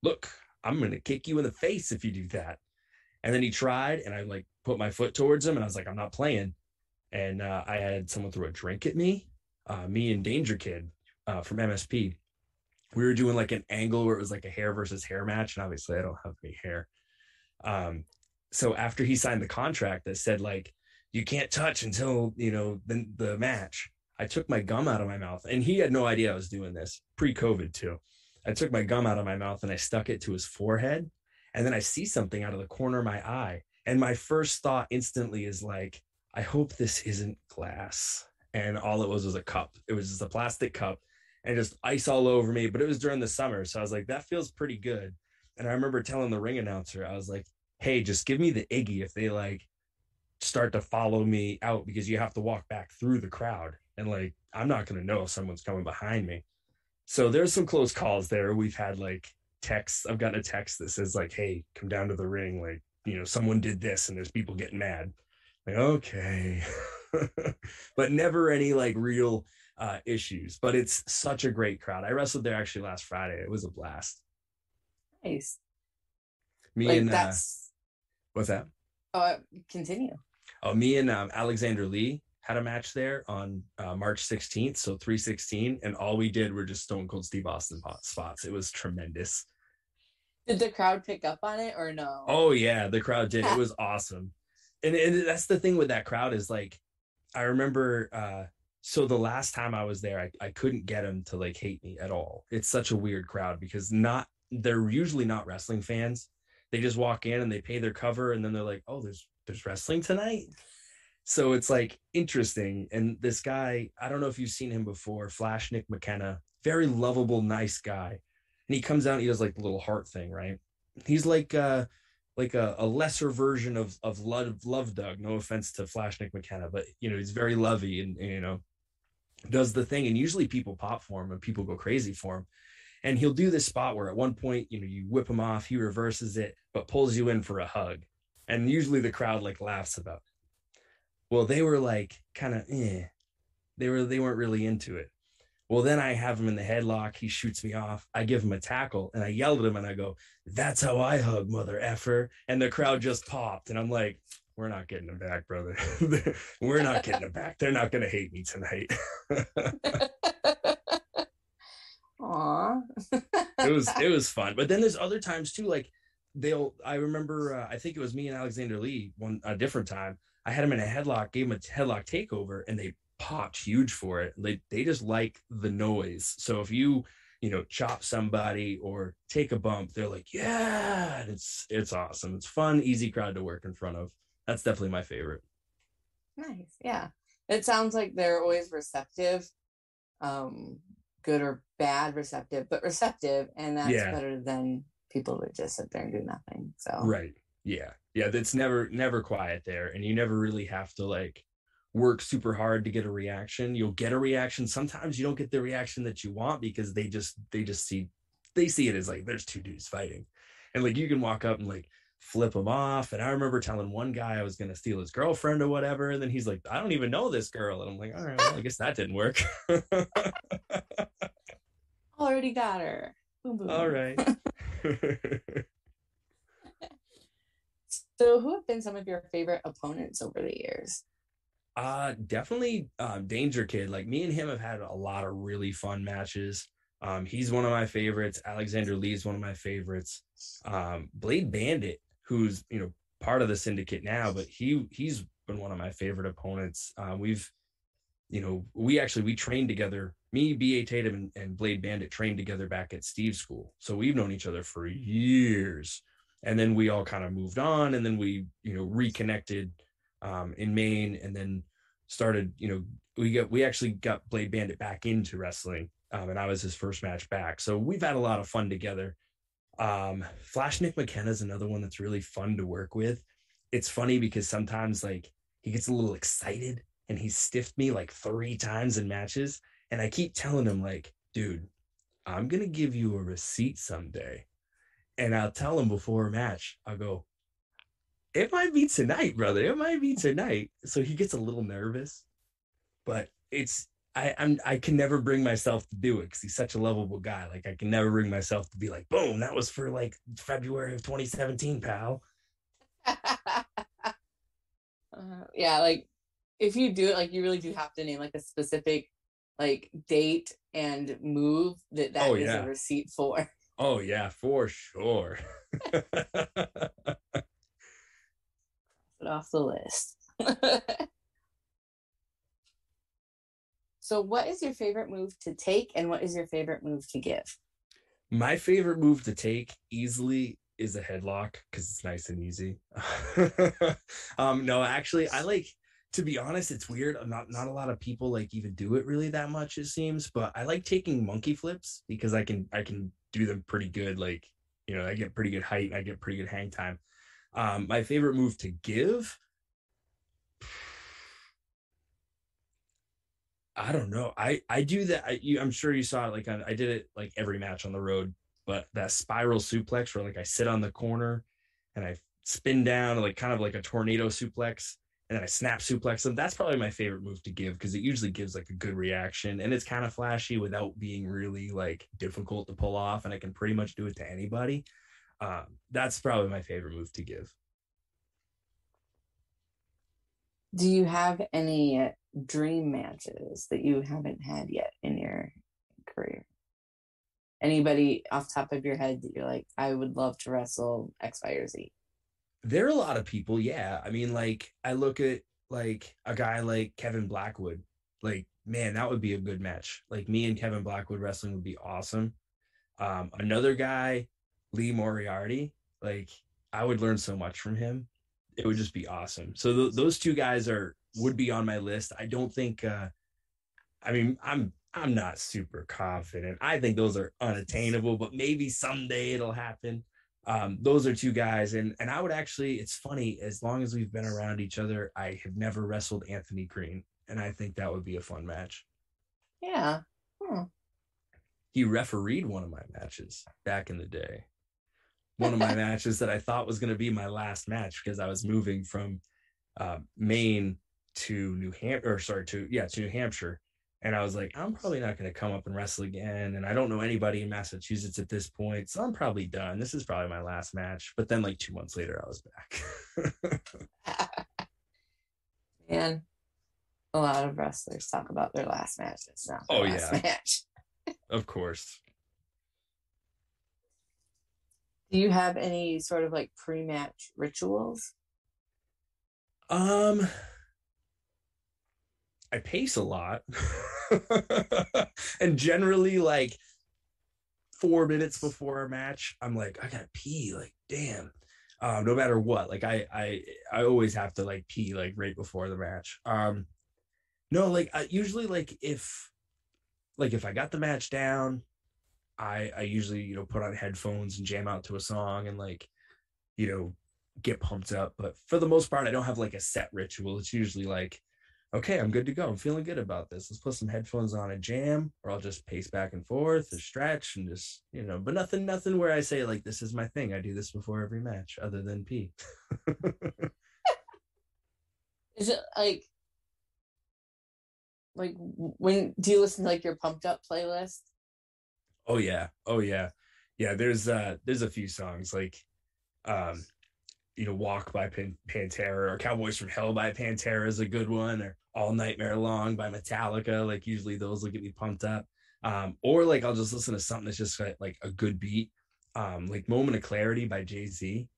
look, I'm gonna kick you in the face if you do that. And then he tried, and I like put my foot towards him, and I was like, I'm not playing. And uh, I had someone throw a drink at me, uh, me and Danger Kid uh, from MSP. We were doing like an angle where it was like a hair versus hair match, and obviously I don't have any hair. Um, so after he signed the contract that said like you can't touch until you know the the match, I took my gum out of my mouth, and he had no idea I was doing this pre-COVID too. I took my gum out of my mouth and I stuck it to his forehead. And then I see something out of the corner of my eye. And my first thought instantly is like, I hope this isn't glass. And all it was was a cup. It was just a plastic cup and just ice all over me. But it was during the summer. So I was like, that feels pretty good. And I remember telling the ring announcer, I was like, hey, just give me the Iggy if they like start to follow me out because you have to walk back through the crowd. And like, I'm not going to know if someone's coming behind me. So there's some close calls there. We've had like texts. I've gotten a text that says like, "Hey, come down to the ring." Like, you know, someone did this, and there's people getting mad. Like, okay, but never any like real uh, issues. But it's such a great crowd. I wrestled there actually last Friday. It was a blast. Nice. Me like and uh, that's what's that? oh continue. Oh, me and um, Alexander Lee had a match there on uh, March 16th, so 316, and all we did were just Stone Cold Steve Austin spots. It was tremendous. Did the crowd pick up on it or no? Oh yeah, the crowd did. It was awesome. And, and that's the thing with that crowd is like I remember uh so the last time I was there, I, I couldn't get them to like hate me at all. It's such a weird crowd because not they're usually not wrestling fans. They just walk in and they pay their cover and then they're like, Oh, there's there's wrestling tonight. So it's like interesting. And this guy, I don't know if you've seen him before, Flash Nick McKenna, very lovable, nice guy. And he comes out and he does like the little heart thing, right? he's like uh like a, a lesser version of of love love Doug. No offense to Flash Nick McKenna, but you know he's very lovey and you know does the thing. And usually people pop for him and people go crazy for him. And he'll do this spot where at one point you know you whip him off, he reverses it, but pulls you in for a hug. And usually the crowd like laughs about it. Well, they were like kind of eh. They were they weren't really into it. Well, then I have him in the headlock. He shoots me off. I give him a tackle and I yell at him and I go, That's how I hug, mother effer. And the crowd just popped. And I'm like, We're not getting him back, brother. We're not getting him back. They're not going to hate me tonight. Aw. it was it was fun. But then there's other times too, like they'll I remember uh, I think it was me and Alexander Lee one a different time. I had him in a headlock, gave him a headlock takeover, and they popped huge for it. They they just like the noise. So if you you know chop somebody or take a bump, they're like, yeah, and it's it's awesome. It's fun, easy crowd to work in front of. That's definitely my favorite. Nice. Yeah. It sounds like they're always receptive, um, good or bad receptive, but receptive, and that's Yeah. better than people that just sit there and do nothing. So Right. Yeah. Yeah. That's never never quiet there, and you never really have to like work super hard to get a reaction. You'll get a reaction. Sometimes you don't get the reaction that you want because they just they just see they see it as like there's two dudes fighting, and like you can walk up and like flip them off. And I remember telling one guy I was gonna steal his girlfriend or whatever, and then he's like, I don't even know this girl, and I'm like, all right, well, I guess that didn't work. already got her. Boom, boom. all right. So who have been some of your favorite opponents over the years? Uh definitely um Danger Kid. Like me and him have had a lot of really fun matches. Um he's one of my favorites. Alexander Lee is one of my favorites. Um Blade Bandit, who's, you know, part of the syndicate now, but he he's been one of my favorite opponents. Um we've you know, we actually we trained together. Me, B.A. Tatum and, and Blade Bandit trained together back at Steve's school. So we've known each other for years. And then we all kind of moved on and then we, you know, reconnected um, in Maine, and then started. You know, we got we actually got Blade Bandit back into wrestling, um, and I was his first match back. So we've had a lot of fun together. Um, Flash Nick McKenna is another one that's really fun to work with. It's funny because sometimes like he gets a little excited and he's stiffed me like three times in matches, and I keep telling him like, dude, I'm gonna give you a receipt someday. And I'll tell him before a match, I'll go, it might be tonight, brother. It might be tonight. So he gets a little nervous, but it's I I'm I can never bring myself to do it because he's such a lovable guy. Like I can never bring myself to be like, boom, that was for like February of 2017, pal. uh, yeah, like if you do it, like you really do have to name like a specific like date and move that that is Oh, yeah. a receipt for. Oh yeah, for sure. Put off the list. so, what is your favorite move to take, and what is your favorite move to give? My favorite move to take easily is a headlock because it's nice and easy. um, no, actually, I like to be honest, it's weird. Not not a lot of people like even do it really that much, it seems. But I like taking monkey flips because I can I can do them pretty good. Like, you know, I get pretty good height I get pretty good hang time. Um, my favorite move to give. I don't know. I I do that. I, I'm sure you saw it. Like I, I did it like every match on the road. But that spiral suplex where like I sit on the corner and I spin down like kind of like a tornado suplex and then I snap suplex them. That's probably my favorite move to give because it usually gives like a good reaction and it's kind of flashy without being really like difficult to pull off. And I can pretty much do it to anybody. Um, that's probably my favorite move to give. Do you have any dream matches that you haven't had yet in your career? Anybody off top of your head that you're like, I would love to wrestle X, Y, or Z? There are a lot of people, yeah. I mean, like I look at like a guy like Kevin Blackwood. Like, man, that would be a good match. Like me and Kevin Blackwood wrestling would be awesome. Um, another guy, Lee Moriarty. Like, I would learn so much from him. It would just be awesome. So th- those two guys are would be on my list. I don't think. uh I mean, I'm I'm not super confident. I think those are unattainable, but maybe someday it'll happen. Um, those are two guys, and and I would actually, it's funny, as long as we've been around each other, I have never wrestled Anthony Green, and I think that would be a fun match. Yeah. Hmm. He refereed one of my matches back in the day. One of my matches that I thought was going to be my last match because I was moving from uh, Maine to New Hampshire, or sorry, to yeah, to New Hampshire, and I was like, I'm probably not going to come up and wrestle again. And I don't know anybody in Massachusetts at this point. So I'm probably done. This is probably my last match. But then, like two months later, I was back. Man, a lot of wrestlers talk about their last matches now. Oh, yeah. Match. of course. Do you have any sort of like pre match rituals? Um, I pace a lot. and generally like four minutes before a match, I'm like, I gotta pee. Like, damn. Um, no matter what, like I I I always have to like pee like right before the match. Um no, like I usually like if like if I got the match down, I I usually, you know, put on headphones and jam out to a song and like, you know, get pumped up. But for the most part, I don't have like a set ritual. It's usually like okay, I'm good to go. I'm feeling good about this. Let's put some headphones on and jam, or I'll just pace back and forth or stretch and just, you know, but nothing, nothing where I say like this is my thing. I do this before every match, other than pee. is it like like when do you listen to like your pumped up playlist? Oh yeah. Oh yeah. Yeah, there's uh there's a few songs like um you know, Walk by Pan- Pantera or Cowboys from Hell by Pantera is a good one, or All Nightmare Long by Metallica. Like usually those will get me pumped up. Um, or like I'll just listen to something that's just like a good beat. Um, like Moment of Clarity by Jay Z.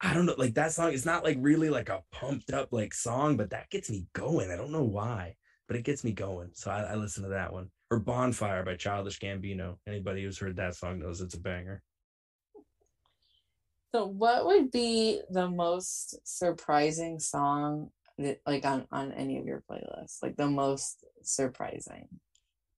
I don't know, like that song is not like really like a pumped up like song, but that gets me going. I don't know why, but it gets me going. So I, I listen to that one. Or Bonfire by Childish Gambino. Anybody who's heard that song knows it's a banger. So, what would be the most surprising song that, like on on any of your playlists? Like the most surprising.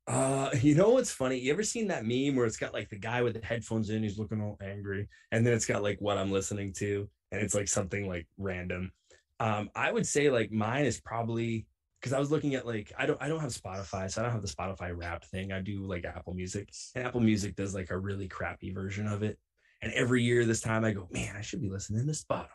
Uh, you know what's funny? You ever seen that meme where it's got like the guy with the headphones in, he's looking all angry, and then it's got like what I'm listening to, and it's like something like random. Um, I would say like mine is probably because I was looking at like I don't I don't have Spotify, so I don't have the Spotify Wrapped thing. I do like Apple Music, and Apple Music does like a really crappy version of it. And every year this time I go, man, I should be listening to Spotify.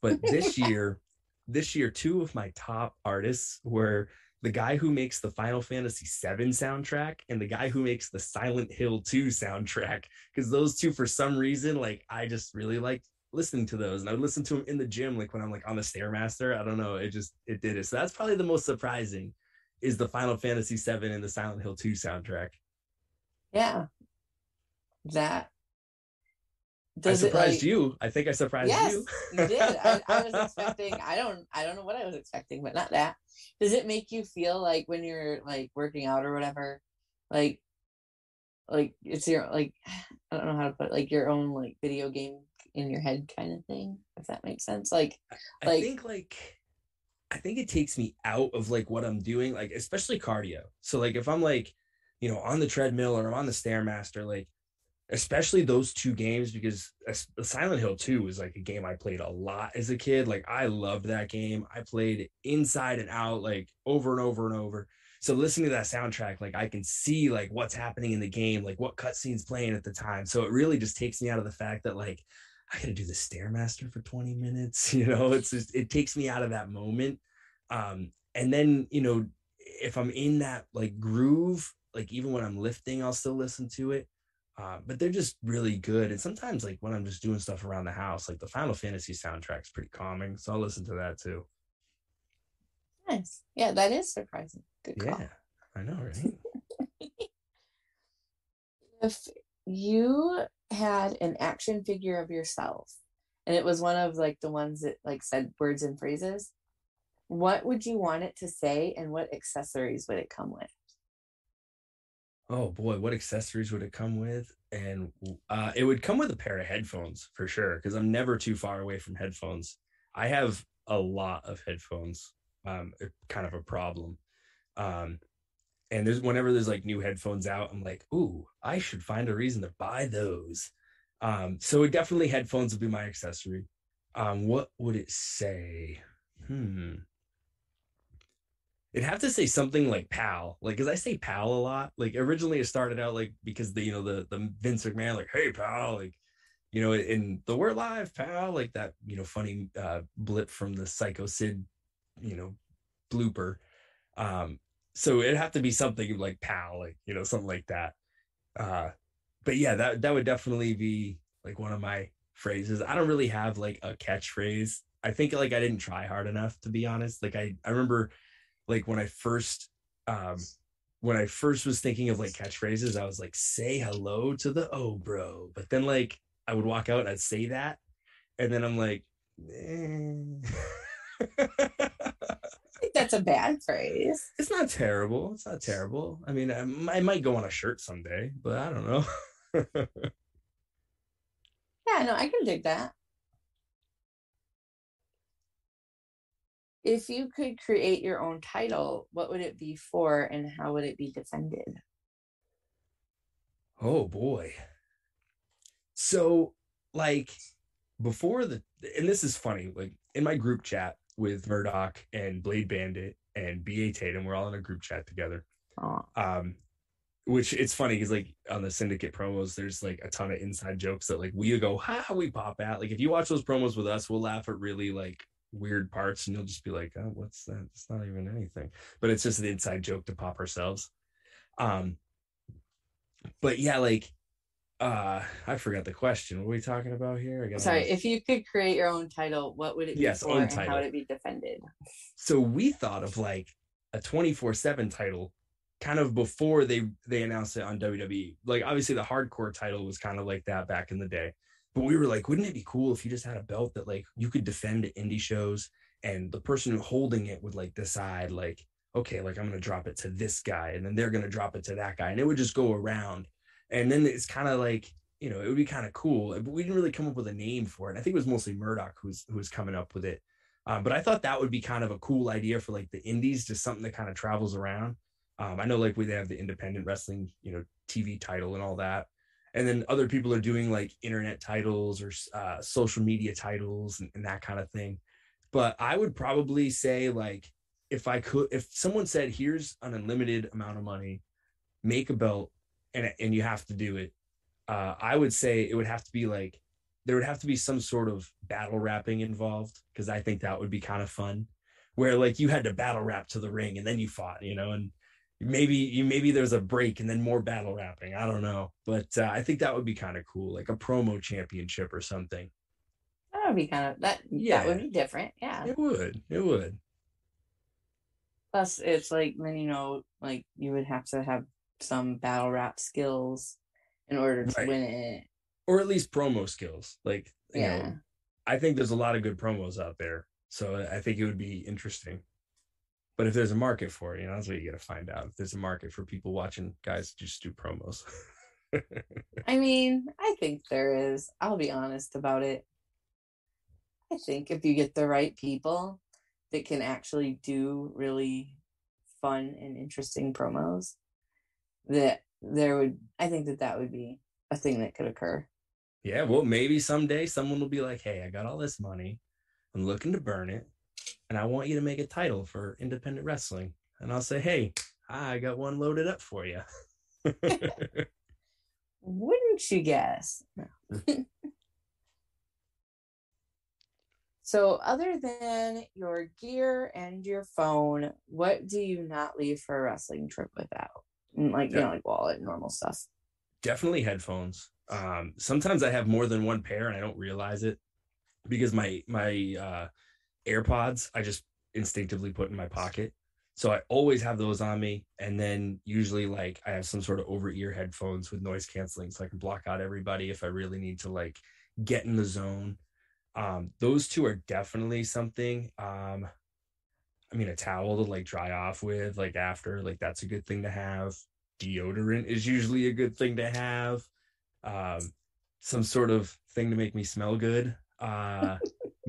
But this year, this year, two of my top artists were the guy who makes the Final Fantasy VII soundtrack and the guy who makes the Silent Hill 2 soundtrack. Because those two, for some reason, like I just really liked listening to those. And I would listen to them in the gym, like when I'm like on the Stairmaster. I don't know. It just it did it. So that's probably the most surprising is the Final Fantasy VII and the Silent Hill 2 soundtrack. Yeah. That does I surprised like, you. I think I surprised yes, you. you did. I, I, was expecting. I don't. I don't know what I was expecting, but not that. Does it make you feel like when you're like working out or whatever, like, like it's your like I don't know how to put it, like your own like video game in your head kind of thing, if that makes sense. Like, I, like, think like. I think it takes me out of like what I'm doing, like especially cardio. So like if I'm like, you know, on the treadmill or I'm on the stairmaster, like especially those two games because Silent Hill 2 was like a game I played a lot as a kid. Like I loved that game. I played inside and out like over and over and over. So listening to that soundtrack, like I can see like what's happening in the game, like what cutscenes playing at the time. So it really just takes me out of the fact that like I gotta do the Stairmaster for 20 minutes. You know, it's just it takes me out of that moment. Um, and then you know, if I'm in that like groove, like even when I'm lifting, I'll still listen to it uh, but they're just really good. And sometimes, like when I'm just doing stuff around the house, like the Final Fantasy soundtrack's pretty calming, so I'll listen to that too. Nice, yeah, that is surprising. Good call. Yeah, I know, right? if you had an action figure of yourself, and it was one of like the ones that like said words and phrases, what would you want it to say, and what accessories would it come with? Oh boy, what accessories would it come with? And uh, it would come with a pair of headphones for sure, because I'm never too far away from headphones. I have a lot of headphones, um, kind of a problem. Um, and there's whenever there's like new headphones out, I'm like, ooh, I should find a reason to buy those. Um, so it definitely headphones would be my accessory. Um, what would it say? Hmm. It'd have to say something like pal, like because I say pal a lot. Like originally it started out like because the you know the the Vince McMahon like hey pal like you know in the we're live pal like that you know funny uh blip from the Psycho Sid you know blooper. Um, so it'd have to be something like pal like you know something like that. Uh, but yeah, that that would definitely be like one of my phrases. I don't really have like a catchphrase. I think like I didn't try hard enough to be honest. Like I I remember like when I first um when I first was thinking of like catchphrases, I was like say hello to the oh bro. But then like I would walk out and I'd say that and then I'm like eh. That's a bad phrase. it's not terrible. It's not terrible. I mean, I, I might go on a shirt someday, but I don't know. Yeah, no, I can dig that. If you could create your own title, what would it be for and how would it be defended? Oh boy. So like before the and this is funny, like in my group chat with Murdoch and Blade Bandit and BA Tatum, we're all in a group chat together. Oh, Um which it's funny because like on the syndicate promos, there's like a ton of inside jokes that like we go, ha, we pop at. Like if you watch those promos with us, we'll laugh at really like weird parts and you'll just be like, oh, what's that? It's not even anything. But it's just an inside joke to pop ourselves. Um but yeah, like uh I forgot the question. What are we talking about here? I got sorry, if you could create your own title, what would it be Yes, for and how would it be defended? so we thought of like a 24-7 title kind of before they they announced it on WWE. Like obviously the hardcore title was kind of like that back in the day. But we were like, wouldn't it be cool if you just had a belt that like you could defend at indie shows and the person holding it would like decide like, okay, like I'm gonna drop it to this guy and then they're gonna drop it to that guy and it would just go around. And then it's kind of like, you know, it would be kind of cool. But we didn't really come up with a name for it. I think it was mostly Murdoch who's who was coming up with it. Um, but I thought that would be kind of a cool idea for like the indies, just something that kind of travels around. Um, I know like we have the independent wrestling, you know, TV title and all that. And then other people are doing like internet titles or uh, social media titles and, and that kind of thing. But I would probably say like if I could, if someone said, "Here's an unlimited amount of money, make a belt, and and you have to do it," uh, I would say it would have to be like there would have to be some sort of battle rapping involved because I think that would be kind of fun, where like you had to battle rap to the ring and then you fought, you know, and maybe you maybe there's a break and then more battle rapping. I don't know, but uh, I think that would be kind of cool, like a promo championship or something. That would be kind of that Yeah. that would be different. Yeah. It would, it would. Plus it's like then you know, like you would have to have some battle rap skills in order to Right. win it. or at least promo skills. Like, you Yeah. know, I think there's a lot of good promos out there. So I think it would be interesting. But if there's a market for it, you know, that's what you got to find out. If there's a market for people watching guys just do promos. I mean, I think there is. I'll be honest about it. I think if you get the right people that can actually do really fun and interesting promos, that there would, I think that that would be a thing that could occur. yeah, well, maybe someday someone will be like, hey, I got all this money. I'm looking to burn it. And I want you to make a title for independent wrestling. And I'll say, hey, I got one loaded up for you. Wouldn't you guess? so, other than your gear and your phone, what do you not leave for a wrestling trip without? Mm, Like, you Yeah. know, like wallet, normal stuff. definitely headphones um sometimes i have more than one pair and i don't realize it because my my uh airpods i just instinctively put in my pocket. So i always have those on me. And then usually like i have some sort of over ear headphones with noise canceling so i can block out everybody if i really need to like get in the zone. Um those two are definitely something um i mean a towel to like dry off with like after like that's a good thing to have. Deodorant is usually a good thing to have. Um some sort of thing to make me smell good. Uh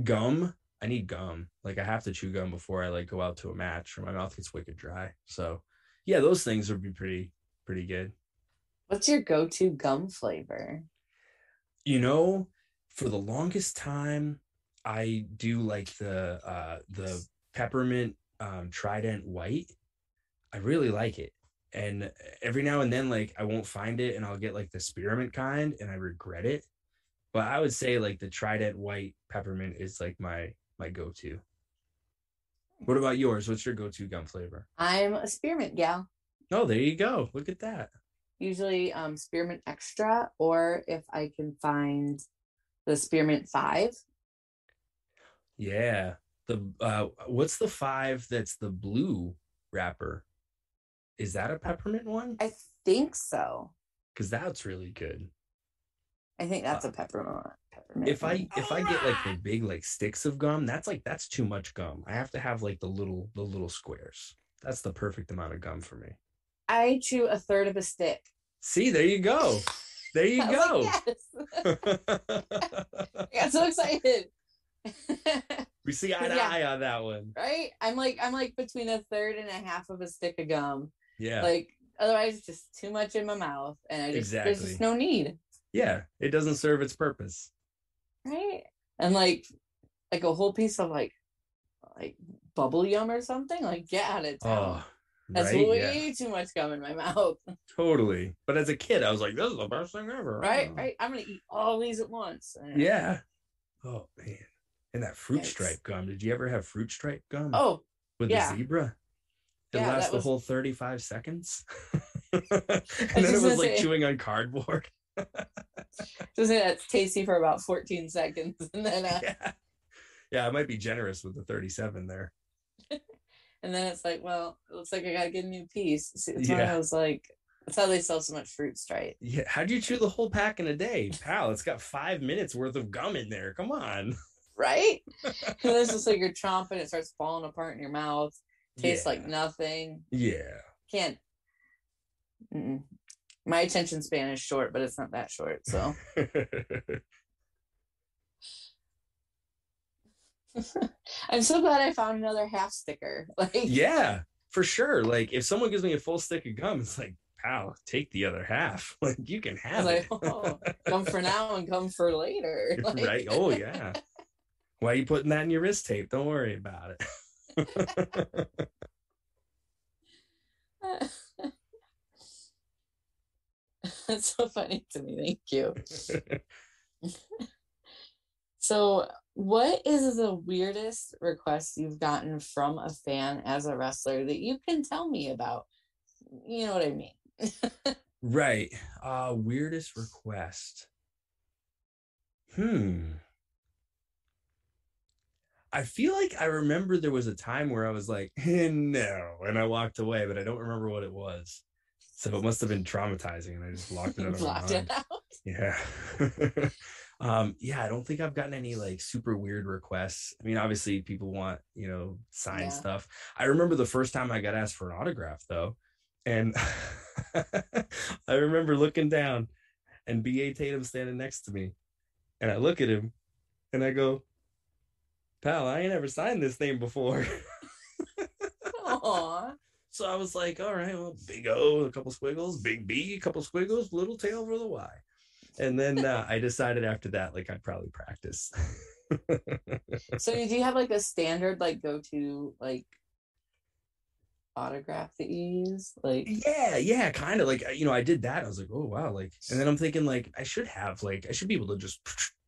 gum i need gum like i have to chew gum before i like go out to a match or my mouth gets wicked dry so yeah those things would be pretty pretty good What's your go to gum flavor? You know, for the longest time, I do like the uh the peppermint um trident white. I really like it. And every now and then, like I won't find it and I'll get like the spearmint kind and I regret it. But I would say like the trident white peppermint is like my my go-to. What about yours? What's your go-to gum flavor? I'm a spearmint gal. Oh, there you go. Look at that. Usually um spearmint extra, or if I can find the spearmint five. Yeah. The uh what's the five that's the blue wrapper? Is that a peppermint one? I think so. Because that's really good. I think that's a peppermint. peppermint If I if I get like the oh, big like sticks of gum, that's like that's too much gum. I have to have like the little the little squares. That's the perfect amount of gum for me. I chew a third of a stick. See, there you go. There you go. like, yes. I got so excited. we see eye to Yeah. eye on that one. right? I'm like I'm like between a third and a half of a stick of gum. Yeah. Like otherwise it's just too much in my mouth and I just there's just no need. yeah. It doesn't serve its purpose. Right? And like like a whole piece of like like bubble yum or something, like get out of town. Oh, That's right? way Yeah, too much gum in my mouth. totally. But as a kid, I was like, this is the best thing ever. right? Oh. Right? I'm gonna eat all these at once. And- Yeah. Oh man. And that fruit Yikes. stripe gum. Did you ever have fruit stripe gum? Oh, with yeah. the zebra. It Yeah, lasts that the was- whole 35 seconds. and then it was like say- chewing on cardboard. just say that's tasty for about 14 seconds. And then uh, yeah. Yeah, I might be generous with the 37 there. and then it's like, well, it looks like I gotta get a new piece. See, it's Yeah. of those like that's how they sell so much fruit stripe. Yeah. How'd you chew the whole pack in a day? Pal, it's got five minutes worth of gum in there. Come on. Right? it's just like you're chomping, it starts falling apart in your mouth, tastes Yeah. like nothing. Yeah. Can't Mm-mm. My attention span is short, but it's not that short. So I'm so glad I found another half sticker. Like yeah, for sure. Like if someone gives me a full stick of gum, it's like, pal, take the other half. Like you can have was it. like, oh, come for now and come for later. Like, right. Oh yeah. Why are you putting that in your wrist tape? Don't worry about it. That's so funny to me. Thank you. So, what is the weirdest request you've gotten from a fan as a wrestler that you can tell me about? You know what I mean? right. Uh weirdest request. Hmm. I feel like I remember there was a time where I was like, no, and I walked away, but I don't remember what it was. So it must have been traumatizing, and I just locked it out Blocked it out. Yeah. um, yeah, I don't think I've gotten any like super weird requests. I mean, obviously people want, you know, sign Yeah. stuff. I remember the first time I got asked for an autograph though. And I remember looking down and BA Tatum standing next to me. And I look at him and I go, pal, I ain't ever signed this thing before. So I was like, all right, well, big O, a couple squiggles, big B, a couple squiggles, little tail for the Y. And then uh, I decided after that, like, I'd probably practice. So, do you have like a standard, like, go to, like, autograph that you use? Like, yeah, yeah, kind of like, you know, I did that. I was like, oh, wow. Like, and then I'm thinking, like, I should have, like, I should be able to just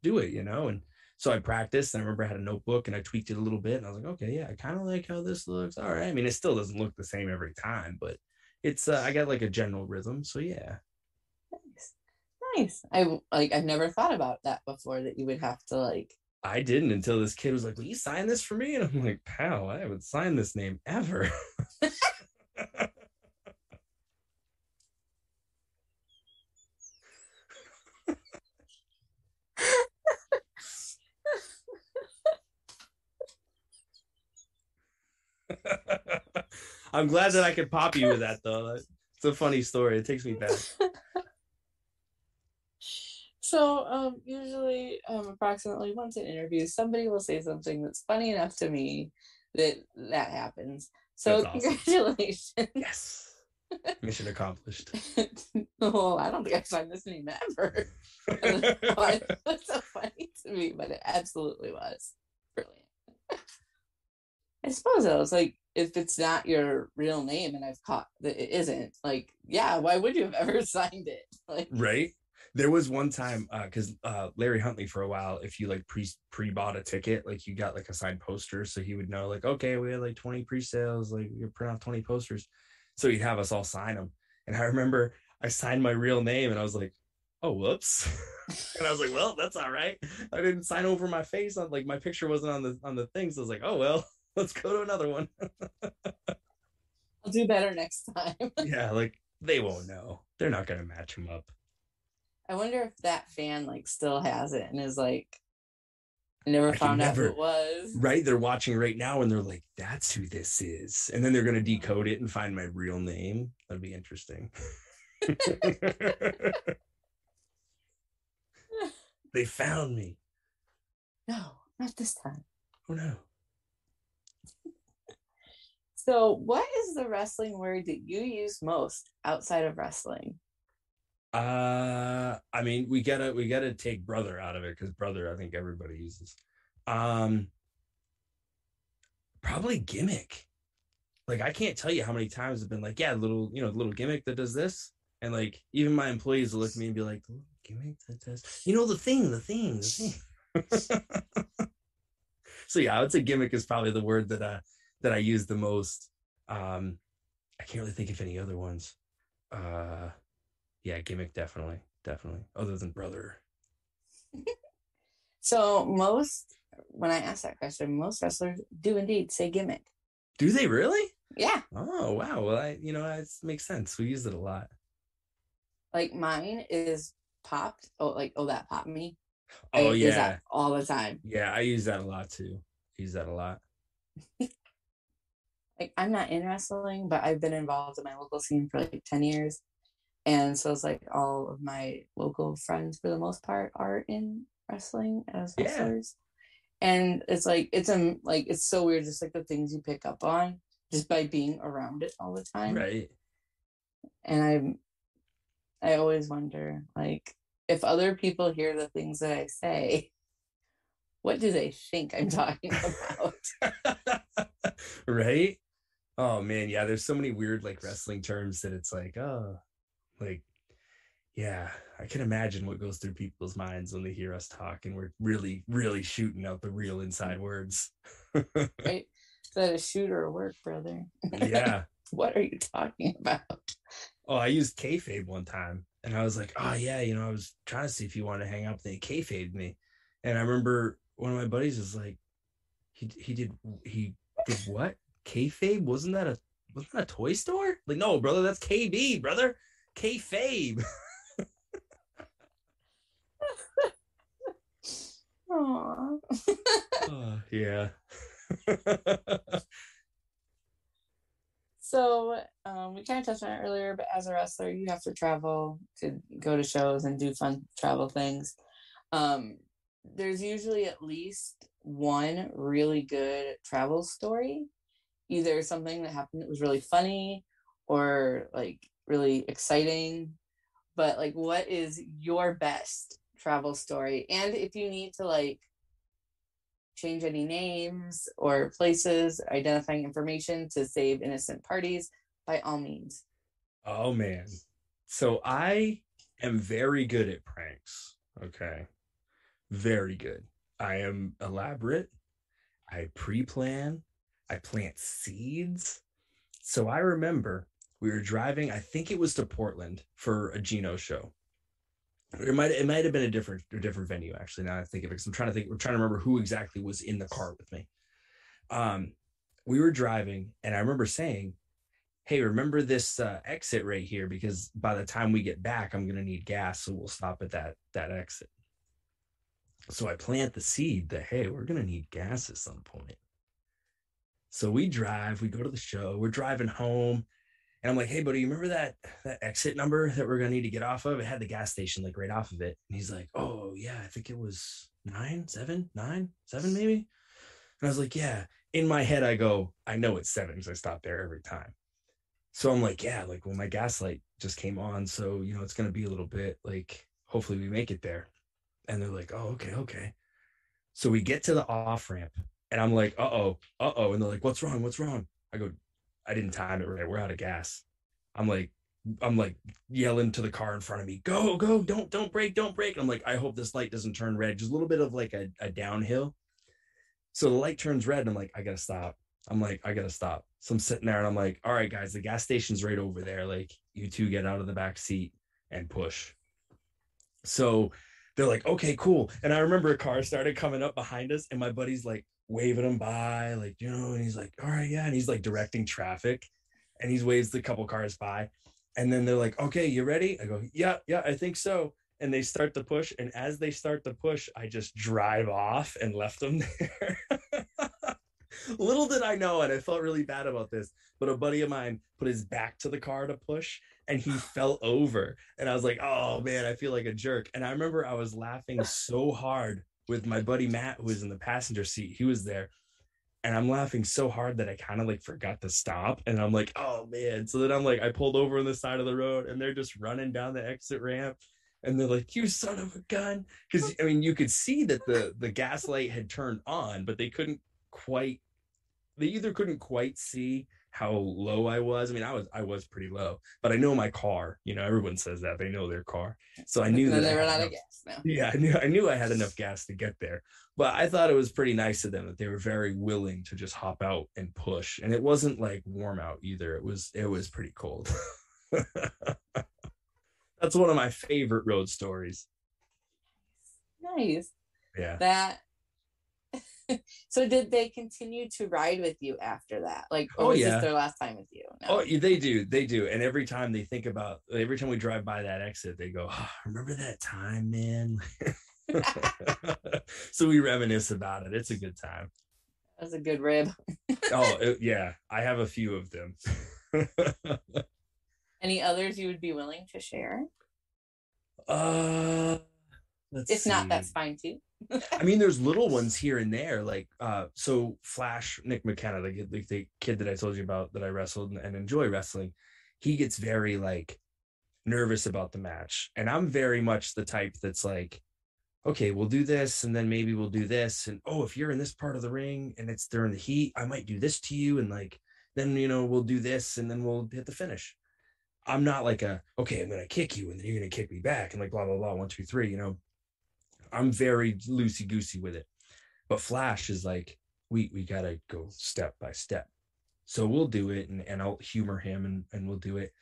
do it, you know? And so I practiced. And I remember I had a notebook and I tweaked it a little bit. And I was like, okay, yeah, I kind of like how this looks. All right. I mean, it still doesn't look the same every time, but it's, uh, I got like a general rhythm. So yeah. nice. Nice. I like, I've never thought about that before that you would have to, like, I didn't until this kid was like, Will you sign this for me? And I'm like, pal, I haven't signed this name ever. I'm glad that I could pop you with that though. It's a funny story. It takes me back. So um, usually, um, approximately once in interviews, somebody will say something that's funny enough to me that that happens. So awesome. congratulations! Yes. Mission accomplished. oh, I don't think I've signed this name ever. That's so funny to me, but it absolutely was brilliant. I suppose it was like if it's not your real name and I've caught that it isn't, like, yeah, why would you have ever signed it? Like, right? There was one time because uh, uh, larry huntley for a while if you like pre pre bought a ticket like you got like a signed poster so he would know like okay we had like 20 pre-sales like you print off 20 posters. So he'd have us all sign them and i remember i signed my real name and i was like oh whoops. And i was like well that's all right. I didn't sign over my face on like my picture wasn't on the on the thing. So i was like oh well let's go to another one. I'll do better next time. yeah like they won't know. They're not gonna match him up. I wonder if that fan like still has it and is like never I found out who never- it was. right? They're watching right now and they're like that's who this is. And then they're going to decode it and find my real name. That'd be interesting. They found me. No, not this time. oh no So, what is the wrestling word that you use most outside of wrestling? uh i mean we gotta we gotta take brother out of it because brother i think everybody uses. Um probably gimmick. Like i can't tell you how many times i've been like yeah little you know little gimmick that does this. And like even my employees look at me and be like "The gimmick that does you know the thing the thing the thing. So yeah i would say gimmick is probably the word that uh that i use the most. Um i can't really think of any other ones. Uh yeah gimmick definitely definitely other than brother. So, most when I ask that question, most wrestlers do indeed say gimmick. do they really? Yeah, oh wow. Well i you know it makes sense. We use it a lot. Like mine is popped. Oh, like oh that popped me. oh I yeah that all the time. yeah i use that a lot too. Use that a lot like I'm not in wrestling, but I've been involved in my local scene for like 10 years. And so it's like all of my local friends for the most part are in wrestling as Yeah. wrestlers. And it's like it's um like it's so weird, just like the things you pick up on just by being around it all the time. right And I'm I always wonder, like, if other people hear the things that I say, what do they think I'm talking about? right oh man yeah there's so many weird like wrestling terms that it's like oh like yeah i can imagine what goes through people's minds when they hear us talk and we're really really shooting out the real inside words right? Is that a shoot or a work, brother? yeah what are you talking about? oh i used kayfabe one time and i was like oh yeah you know i was trying to see if you wanted to hang out they kayfabed me and i remember one of my buddies was like he he did he did what kayfabe wasn't that a wasn't that a toy store? Like no brother that's kb brother. Kayfabe Aww. oh, yeah. So um, we kind of touched on it earlier, but as a wrestler, you have to travel to go to shows and do fun travel things. Um, there's usually at least one really good travel story, either something that happened that was really funny or like really exciting. But like, what is your best travel story? And if you need to like change any names or places, identifying information to save innocent parties, by all means. oh man so i am very good at pranks okay very good i am elaborate i pre-plan i plant seeds. So i remember we were driving i think it was to portland for a geno show. It might it might have been a different a different venue actually now i think of it because i'm trying to think we're trying to remember who exactly was in the car with me. Um we were driving and i remember saying hey remember this uh, exit right here? Because by the time we get back i'm going to need gas so we'll stop at that that exit. So i plant the seed that hey we're going to need gas at some point so we drive we go to the show we're driving home and i'm like hey buddy you remember that that exit number that we're to need to get off of it had the gas station like right off of it and he's like oh yeah i think it was nine seven nine seven maybe and i was like yeah in my head i go i know it's seven because i stop there every time so I'm like, yeah, like well, my gas light just came on. So, you know, it's gonna be a little bit like hopefully we make it there. And they're like, oh, okay, okay. So we get to the off ramp and I'm like, uh-oh, uh-oh. And they're like, what's wrong? What's wrong? I go, I didn't time it right. We're out of gas. I'm like, I'm like yelling to the car in front of me, go, go, don't, don't break, don't break. I'm like, I hope this light doesn't turn red. Just a little bit of like a, a downhill. So the light turns red. And I'm like, I gotta stop. I'm like, I gotta stop. So I'm sitting there and I'm like, all right, guys, the gas station's right over there. Like, you two get out of the back seat and push. So they're like, okay, cool. And I remember a car started coming up behind us, and my buddy's like waving them by, like, you know, and he's like, all right, yeah. And he's like directing traffic and he waves the couple cars by. And then they're like, okay, you ready? I go, yeah, yeah, I think so. And they start to push. And as they start to push, I just drive off and left them there. Little did I know, and I felt really bad about this, but a buddy of mine put his back to the car to push and he fell over. And I was like, oh man, I feel like a jerk. And I remember I was laughing so hard with my buddy Matt, who was in the passenger seat. He was there. And I'm laughing so hard that I kind of like forgot to stop. And I'm like, oh man. So then I'm like, I pulled over on the side of the road and they're just running down the exit ramp. And they're like, you son of a gun. Cause I mean, you could see that the the gas light had turned on, but they couldn't quite they either couldn't quite see how low I was. I mean, I was I was pretty low, but I know my car. You know, everyone says that they know their car, so I knew that they ran out of gas. Now. Yeah, I knew I knew I had enough gas to get there. But I thought it was pretty nice of them that they were very willing to just hop out and push, and it wasn't like warm out either. It was it was pretty cold. That's one of my favorite road stories. Nice. Yeah. That so did they continue to ride with you after that? Like, oh was yeah, this their last time with you? No. Oh, they do, they do. And every time they think about, every time we drive by that exit, they go, oh, "Remember that time, man." so we reminisce about it. It's a good time. That's a good rib. oh it, yeah, I have a few of them. Any others you would be willing to share? Uh, if see. not, that's fine too. I mean, there's little ones here and there, like uh, so Flash Nick McKenna, the, the, the kid that I told you about that I wrestled and enjoy wrestling, he gets very like nervous about the match, and I'm very much the type that's like, okay, we'll do this, and then maybe we'll do this, and oh, if you're in this part of the ring and it's during the heat, I might do this to you, and like then you know we'll do this, and then we'll hit the finish. I'm not like a okay, I'm gonna kick you, and then you're gonna kick me back, and like blah blah blah, one two three, you know I'm very loosey goosey with it. But Flash is like, we we gotta go step by step. So we'll do it and, and I'll humor him and, and we'll do it.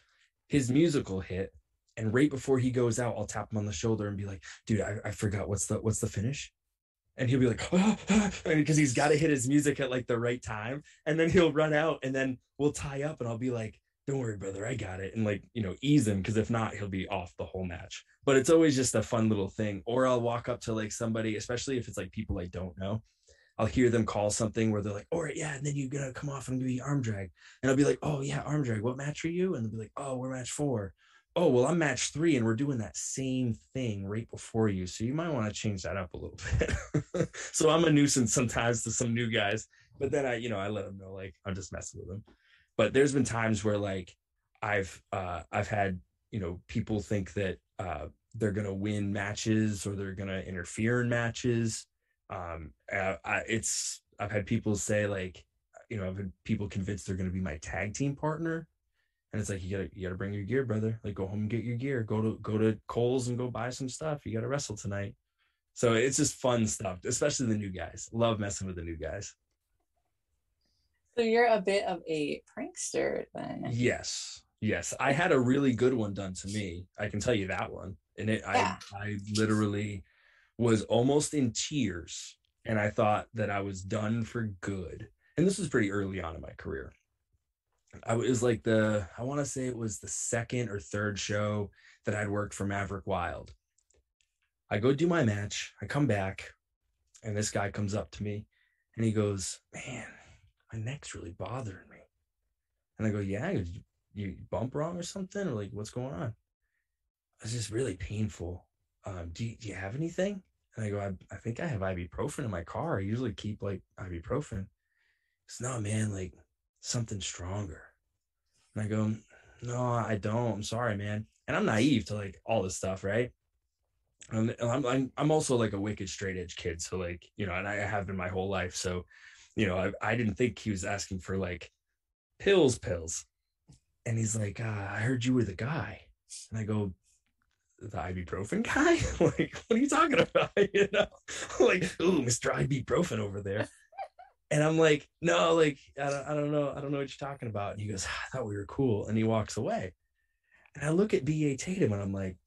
His musical hit. And right before he goes out, I'll tap him on the shoulder and be like, dude, I, I forgot what's the what's the finish? And he'll be like, because he's got to hit his music at like the right time. And then he'll run out and then we'll tie up and I'll be like, don't worry, brother, I got it. And like, you know, ease him because if not, he'll be off the whole match. But it's always just a fun little thing. Or I'll walk up to like somebody, especially if it's like people I don't know. I'll hear them call something where they're like, all right, yeah, and then you're gonna come off and do arm drag. And I'll be like, oh yeah, arm drag. What match are you? And they'll be like, oh, we're match four. Oh, well, I'm match three, and we're doing that same thing right before you. So you might want to change that up a little bit. so I'm a nuisance sometimes to some new guys, but then I, you know, I let them know like I'm just messing with them but there's been times where like I've uh, I've had you know people think that uh, they're gonna win matches or they're gonna interfere in matches. Um, I, it's I've had people say like you know I've had people convinced they're gonna be my tag team partner, and it's like you gotta you gotta bring your gear, brother. Like go home and get your gear. Go to go to Kohl's and go buy some stuff. You gotta wrestle tonight. So it's just fun stuff, especially the new guys. Love messing with the new guys. So you're a bit of a prankster then. Yes. Yes. I had a really good one done to me. I can tell you that one. And it yeah. I I literally was almost in tears and I thought that I was done for good. And this was pretty early on in my career. I was like the I want to say it was the second or third show that I'd worked for Maverick Wild. I go do my match, I come back, and this guy comes up to me and he goes, Man, my neck's really bothering me. And I go, yeah, you bump wrong or something? Or like, what's going on? It's just really painful. Um, do, you, do you have anything? And I go, I, I think I have ibuprofen in my car. I usually keep like ibuprofen. It's no, man, like something stronger. And I go, no, I don't. I'm sorry, man. And I'm naive to like all this stuff, right? And I'm, I'm, I'm also like a wicked straight edge kid. So like, you know, and I have been my whole life. So, you know, I, I didn't think he was asking for like pills, pills. And he's like, uh, I heard you were the guy. And I go, the ibuprofen guy? like, what are you talking about? you know, like, ooh, Mr. Ibuprofen over there. And I'm like, no, like, I don't, I don't know. I don't know what you're talking about. And he goes, I thought we were cool. And he walks away. And I look at B.A. Tatum and I'm like,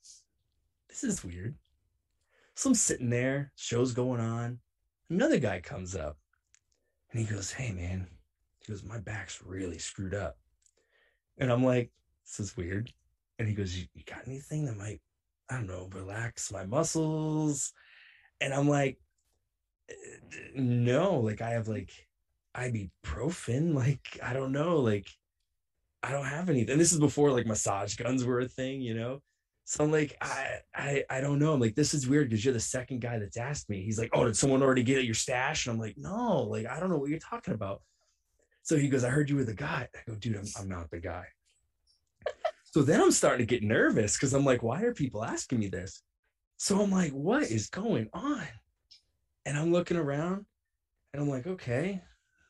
this is weird. So I'm sitting there, show's going on. Another guy comes up and he goes, Hey, man. He goes, My back's really screwed up. And I'm like, This is weird. And he goes, You, you got anything that might, I don't know, relax my muscles? And I'm like, uh, No, like I have like ibuprofen. Like, I don't know. Like, I don't have anything. And this is before like massage guns were a thing, you know? So I'm like, I, I, I don't know. I'm like, this is weird because you're the second guy that's asked me. He's like, oh, did someone already get your stash? And I'm like, no, like, I don't know what you're talking about. So he goes, I heard you were the guy. I go, dude, I'm, I'm not the guy. so then I'm starting to get nervous because I'm like, why are people asking me this? So I'm like, what is going on? And I'm looking around and I'm like, okay,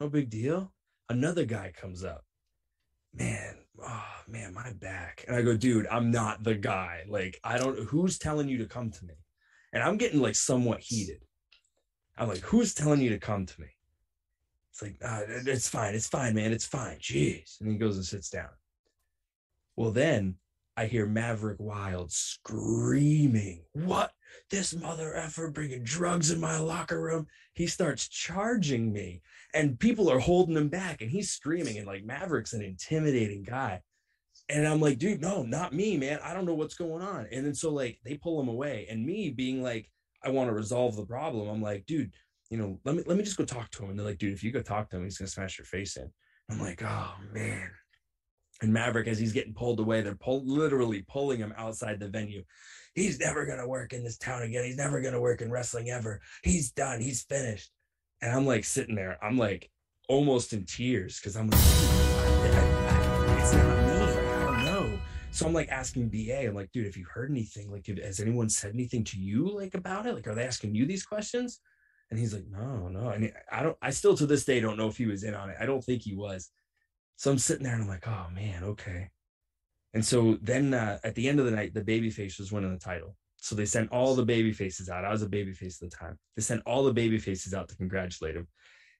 no big deal. Another guy comes up. Man, oh man, my back. And I go, dude, I'm not the guy. Like, I don't, who's telling you to come to me? And I'm getting like somewhat heated. I'm like, who's telling you to come to me? It's like, uh, it's fine. It's fine, man. It's fine. Jeez. And he goes and sits down. Well, then I hear Maverick Wild screaming, What? This mother effer bringing drugs in my locker room. He starts charging me, and people are holding him back, and he's screaming. And like Maverick's an intimidating guy. And I'm like, dude, no, not me, man. I don't know what's going on. And then so like they pull him away. And me being like, I want to resolve the problem. I'm like, dude, you know, let me let me just go talk to him. And they're like, dude, if you go talk to him, he's gonna smash your face in. I'm like, oh man. And Maverick, as he's getting pulled away, they're pull, literally pulling him outside the venue. He's never gonna work in this town again. He's never gonna work in wrestling ever. He's done. He's finished. And I'm like sitting there. I'm like almost in tears because I'm like, it's not me. I don't know. so I'm like asking BA, I'm like, dude, have you heard anything? Like, has anyone said anything to you like about it? Like, are they asking you these questions? And he's like, no, no. And I don't, I still to this day don't know if he was in on it. I don't think he was. So I'm sitting there and I'm like, oh man, okay. And so then uh, at the end of the night, the baby face was winning the title. So they sent all the baby faces out. I was a baby face at the time. They sent all the baby faces out to congratulate him.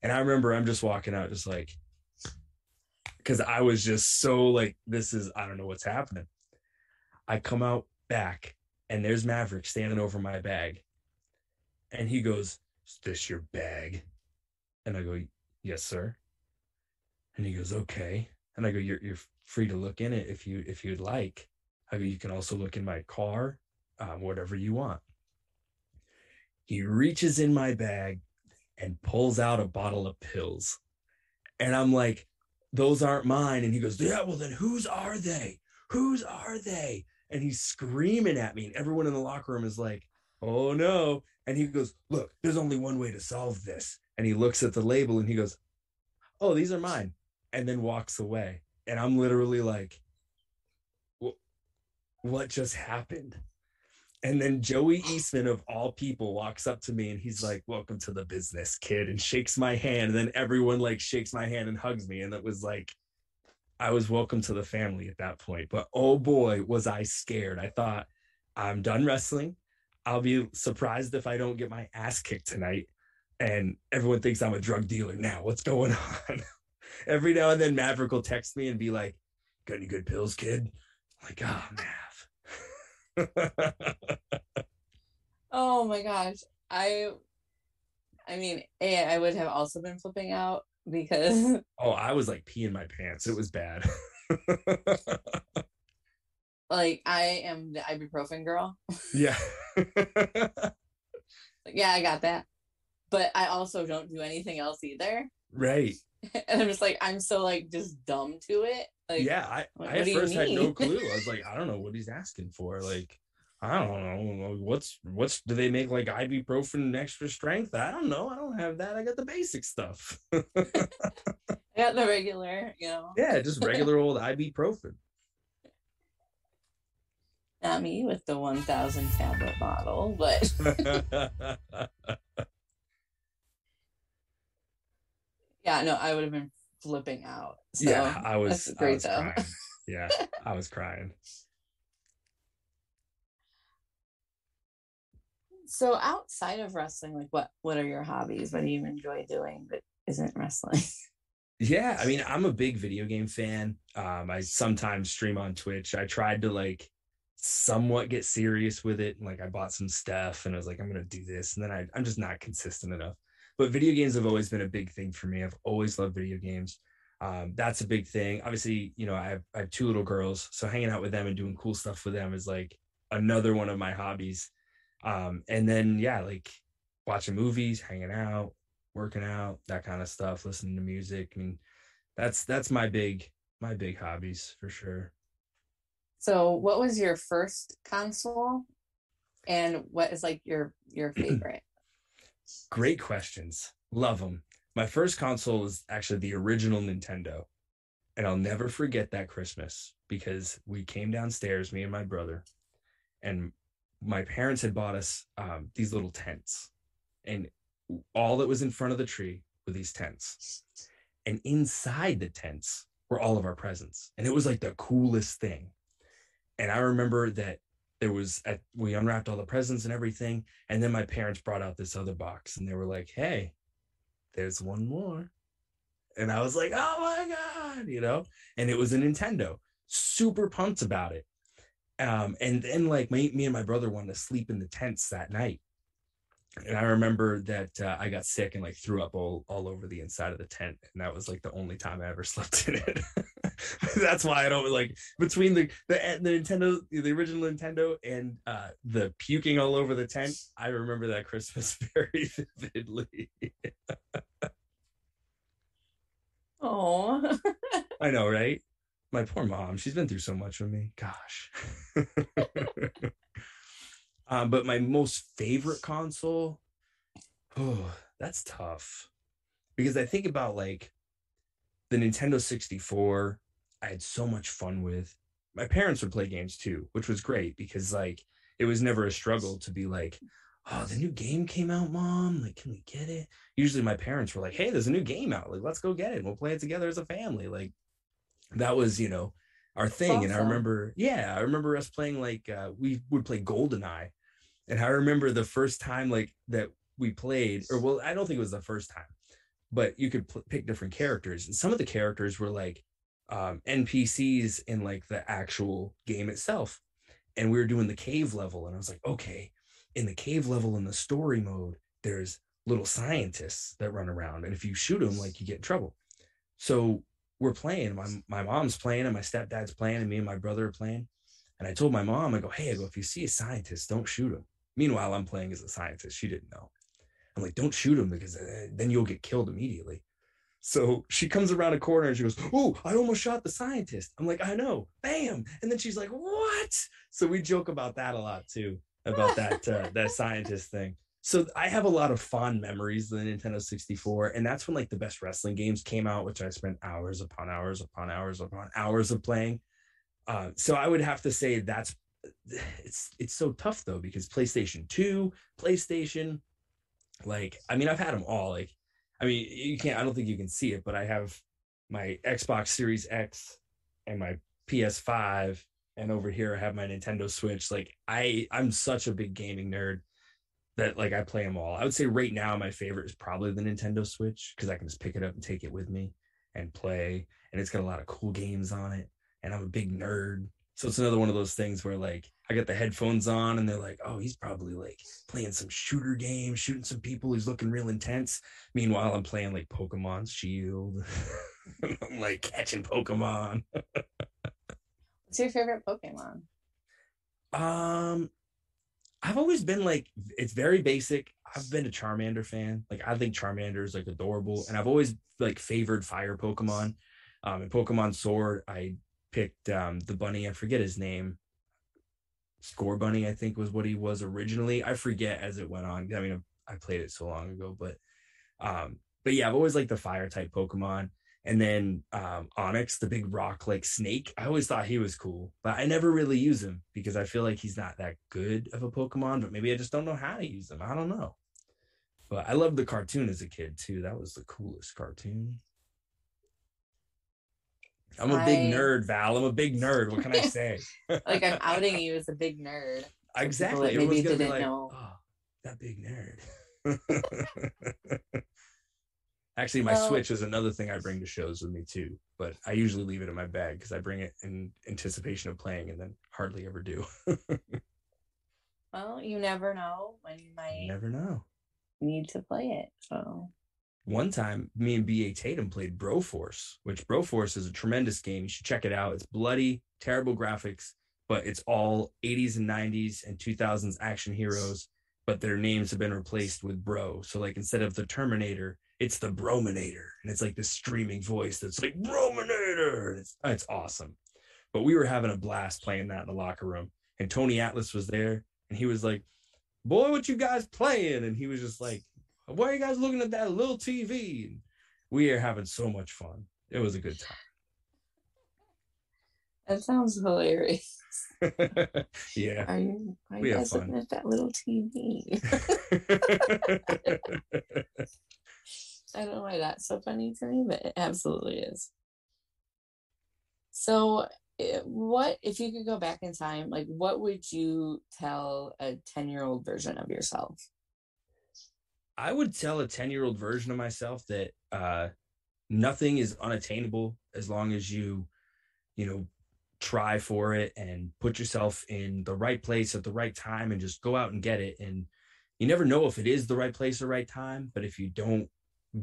And I remember I'm just walking out, just like, because I was just so like, this is, I don't know what's happening. I come out back and there's Maverick standing over my bag. And he goes, Is this your bag? And I go, Yes, sir. And he goes, Okay. And I go, You're you're free to look in it if you if you'd like. I go, you can also look in my car, um, whatever you want. He reaches in my bag and pulls out a bottle of pills. And I'm like, those aren't mine. And he goes, Yeah, well, then whose are they? Whose are they? And he's screaming at me. And everyone in the locker room is like, Oh no. And he goes, Look, there's only one way to solve this. And he looks at the label and he goes, Oh, these are mine. And then walks away. And I'm literally like, What just happened? And then Joey Eastman, of all people, walks up to me and he's like, Welcome to the business, kid, and shakes my hand. And then everyone like shakes my hand and hugs me. And it was like, I was welcome to the family at that point. But oh boy, was I scared. I thought, I'm done wrestling. I'll be surprised if I don't get my ass kicked tonight. And everyone thinks I'm a drug dealer now. What's going on? Every now and then, Maverick will text me and be like, Got any good pills, kid? I'm like, ah, oh, man oh my gosh. I I mean, A, I would have also been flipping out because Oh, I was like peeing my pants. It was bad. like I am the ibuprofen girl. Yeah. yeah, I got that. But I also don't do anything else either. Right. And I'm just like, I'm so like just dumb to it. Like, yeah, I, I at first had no clue. I was like, I don't know what he's asking for. Like, I don't know what's what's do they make like ibuprofen extra strength? I don't know. I don't have that. I got the basic stuff. I got the regular, you know. Yeah, just regular old ibuprofen. Not me with the 1000 tablet bottle, but yeah, no, I would have been flipping out. So yeah, I was, that's I great was though. crying. Yeah, I was crying. So outside of wrestling, like what what are your hobbies? What do you enjoy doing that isn't wrestling? Yeah, I mean, I'm a big video game fan. Um, I sometimes stream on Twitch. I tried to like somewhat get serious with it. Like I bought some stuff and I was like, I'm gonna do this, and then I, I'm just not consistent enough. But video games have always been a big thing for me. I've always loved video games. Um, that's a big thing. Obviously, you know, I have, I have two little girls, so hanging out with them and doing cool stuff with them is like another one of my hobbies. Um, and then yeah, like watching movies, hanging out, working out, that kind of stuff, listening to music. I mean, that's that's my big my big hobbies for sure. So what was your first console? And what is like your your favorite? Great questions. Love them. My first console was actually the original Nintendo. And I'll never forget that Christmas because we came downstairs, me and my brother, and my parents had bought us um, these little tents. And all that was in front of the tree were these tents. And inside the tents were all of our presents. And it was like the coolest thing. And I remember that there was we unwrapped all the presents and everything and then my parents brought out this other box and they were like hey there's one more. And i was like oh my god you know? And it was a nintendo. Super pumped about it. Um and then like me, me and my brother wanted to sleep in the tents that night. And i remember that uh, i got sick and like threw up all, all over the inside of the tent and that was like the only time i ever slept in it that's why i don't like between the, the the nintendo the original nintendo and uh the puking all over the tent i remember that christmas very vividly. Oh, i know right? My poor mom she's been through so much with me. Gosh. Um but my most favorite console oh that's tough. Because i think about like the nintendo 64 i had so much fun with. My parents would play games too which was great because like it was never a struggle to be like oh the new game came out mom like can we get it? Usually my parents were like hey there's a new game out like let's go get it and we'll play it together as a family like that was you know our thing and i remember yeah i remember us playing like uh we would play goldeneye and i remember the first time like that we played or well i don't think it was the first time but you could pl- pick different characters and some of the characters were like um npcs in like the actual game itself. And we were doing the cave level and i was like okay in the cave level in the story mode there's little scientists that run around and if you shoot them like you get in trouble. So we're playing my, my mom's playing and my stepdad's playing and me and my brother are playing. And i told my mom i go hey i go if you see a scientist don't shoot him meanwhile i'm playing as a scientist she didn't know. I'm like don't shoot him because uh, then you'll get killed immediately so she comes around a corner and she goes, Oh, I almost shot the scientist. I'm like, I know, bam. And then she's like, What? So we joke about that a lot too, about that uh, that scientist thing. So I have a lot of fond memories of the Nintendo 64, and that's when like the best wrestling games came out, which I spent hours upon hours upon hours upon hours of playing. Uh, so I would have to say that's it's it's so tough though because PlayStation 2, PlayStation, like I mean I've had them all. Like I mean you can't I don't think you can see it, but I have my Xbox Series X and my PS5 and over here I have my Nintendo Switch. Like I I'm such a big gaming nerd that like I play them all. I would say right now my favorite is probably the Nintendo Switch because I can just pick it up and take it with me and play and it's got a lot of cool games on it and I'm a big nerd. So it's another one of those things where like I got the headphones on and they're like, "Oh, he's probably like playing some shooter game, shooting some people. He's looking real intense." Meanwhile, I'm playing like Pokemon Shield. I'm like catching Pokemon. what's your favorite Pokemon? Um, I've always been like, it's very basic. I've been a Charmander fan. Like, I think Charmander is like adorable, and I've always like favored fire Pokemon. Um, in Pokemon Sword, I picked um the bunny. I forget his name. Scorbunny, I think, was what he was originally. I forget as it went on. I mean, I played it so long ago, but um, but yeah, I've always liked the fire type Pokemon. And then um, Onix, the big rock like snake, I always thought he was cool, but I never really use him because I feel like he's not that good of a Pokemon. But maybe I just don't know how to use him. I don't know. But I loved the cartoon as a kid too. That was the coolest cartoon. I'm a big I- nerd, Val. I'm a big nerd. What can I say? Like I'm outing you as a big nerd. exactly. that maybe didn't like, know. oh, that big nerd. Actually, my Well- Switch is another thing I bring to shows with me too, but I usually leave it in my bag because I bring it in anticipation of playing and then hardly ever do. Well, you never know when you You might never know. need to play it. So One time, me and B.A. Tatum played Broforce, which Broforce is a tremendous game. You should check it out. It's bloody, terrible graphics, but it's all 80s and 90s and 2000s action heroes, but their names have been replaced with Bro. So, like, instead of the Terminator, it's the Brominator. And it's like this streaming voice that's like, Brominator. It's, it's awesome. But we were having a blast playing that in the locker room. And Tony Atlas was there, and he was like, Boy, what you guys playing? And he was just like, why are you guys looking at that little TV? We are having so much fun. It was a good time. that sounds hilarious. yeah. Are you, are you guys looking at that little TV? I don't know why that's so funny to me, but it absolutely is. So, eh, what if you could go back in time? Like, what would you tell a 10 year old version of yourself? I would tell a 10 year old version of myself that uh, nothing is unattainable as long as you, you know, try for it and put yourself in the right place at the right time and just go out and get it. And you never know if it is the right place or right time, but if you don't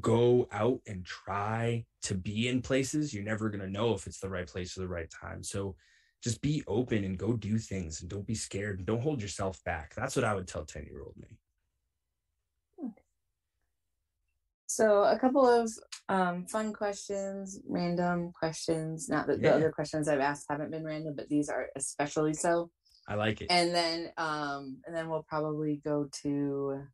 go out and try to be in places, you're never going to know if it's the right place or the right time. So just be open and go do things and don't be scared and don't hold yourself back. That's what I would tell 10 year old me. So, a couple of um, fun questions, random questions. Not that Yeah. the other questions I've asked haven't been random, but these are especially so. I like it. And then, um, and then we'll probably go to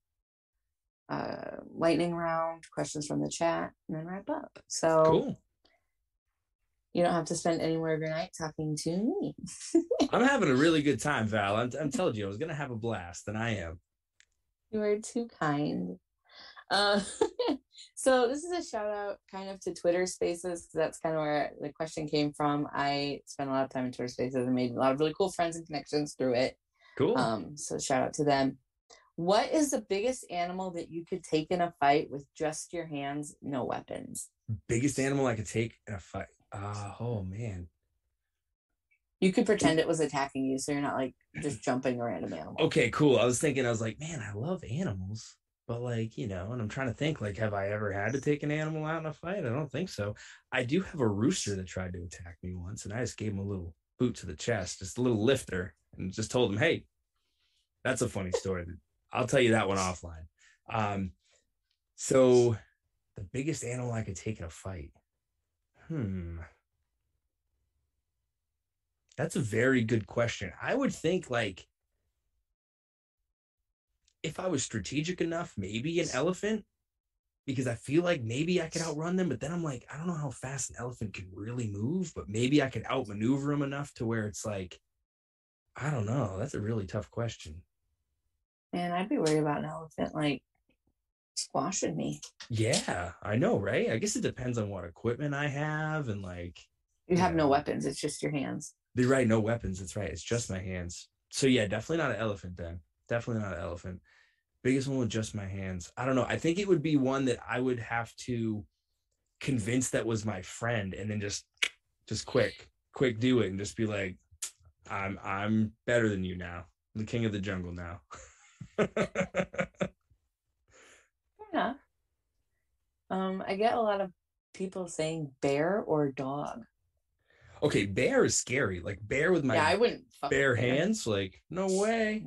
uh, lightning round, questions from the chat, and then wrap up. So cool. you don't have to spend any more of your night talking to me. I'm having a really good time, Val. I'm, I'm telling you, I was gonna have a blast, and I am. You are too kind. Uh, so this is a shout out kind of to Twitter Spaces. 'cause That's kind of where the question came from. I spent a lot of time in Twitter Spaces and made a lot of really cool friends and connections through it. Cool. Um, so shout out to them. What is the biggest animal that you could take in a fight with just your hands, no weapons? Biggest animal I could take in a fight. Ah, oh man. You could pretend it was attacking you, so you're not like just jumping a random animal. Okay, cool. I was thinking, I was like, man, I love animals, but like, you know, and I'm trying to think, like, have I ever had to take an animal out in a fight? I don't think so. I do have a rooster that tried to attack me once, and I just gave him a little boot to the chest, just a little lifter, and just told him, hey, that's a funny story. I'll tell you that one offline. Um, so the biggest animal I could take in a fight. Hmm. That's a very good question. I would think like if I was strategic enough, maybe an elephant, because I feel like maybe I could outrun them. But then I'm like, I don't know how fast an elephant can really move, but maybe I could outmaneuver them enough to where it's like, I don't know. That's a really tough question. Man, I'd be worried about an elephant like squashing me. Yeah, I know, right? I guess it depends on what equipment I have and like You have no weapons, it's just your hands. They're right, no weapons. That's right. It's just my hands. So yeah, definitely not an elephant then. Definitely not an elephant. Biggest one with just my hands. I don't know. I think it would be one that I would have to convince that was my friend and then just just quick, quick do it and just be like, I'm I'm better than you now. I'm the king of the jungle now. Enough. Um, I get a lot of people saying bear or dog. okay, bear is scary. Like bear with my yeah, I wouldn't bare bear. hands like no way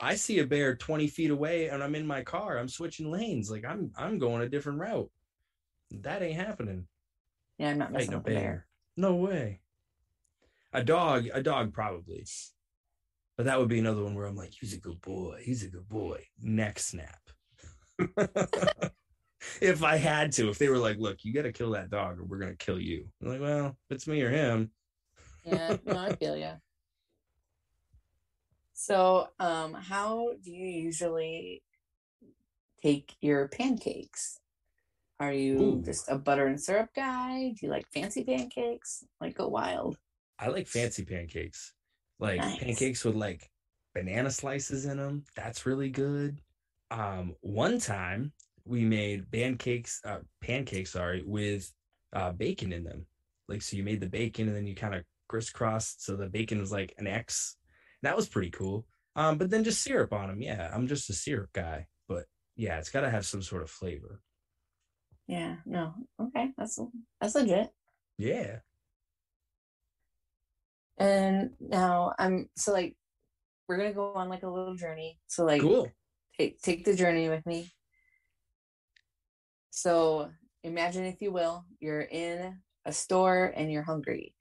i see a bear 20 feet away and i'm in my car i'm switching lanes like i'm i'm going a different route that ain't happening Yeah, I'm not messing a with a bear. bear no way a dog a dog probably but that would be another one where i'm like he's a good boy he's a good boy neck snap if I had to, if they were like, look, you got to kill that dog or we're going to kill you. I'm like, well, if it's me or him. Yeah, no, I feel you. So, um, how do you usually take your pancakes? Are you Ooh. just a butter and syrup guy? Do you like fancy pancakes? Like go wild. I like fancy pancakes, like Nice. pancakes with like banana slices in them. That's really good. Um, one time we made pancakes, uh, pancakes, sorry, with uh, bacon in them. Like, so you made the bacon and then you kind of crisscrossed, so the bacon was like an X. That was pretty cool. Um, but then just syrup on them. Yeah, I'm just a syrup guy, but yeah, it's got to have some sort of flavor. Yeah, no. Okay, that's that's legit. Yeah. And now I'm so like we're gonna go on like a little journey. So like Cool. take take the journey with me. So imagine if you will, you're in a store and you're hungry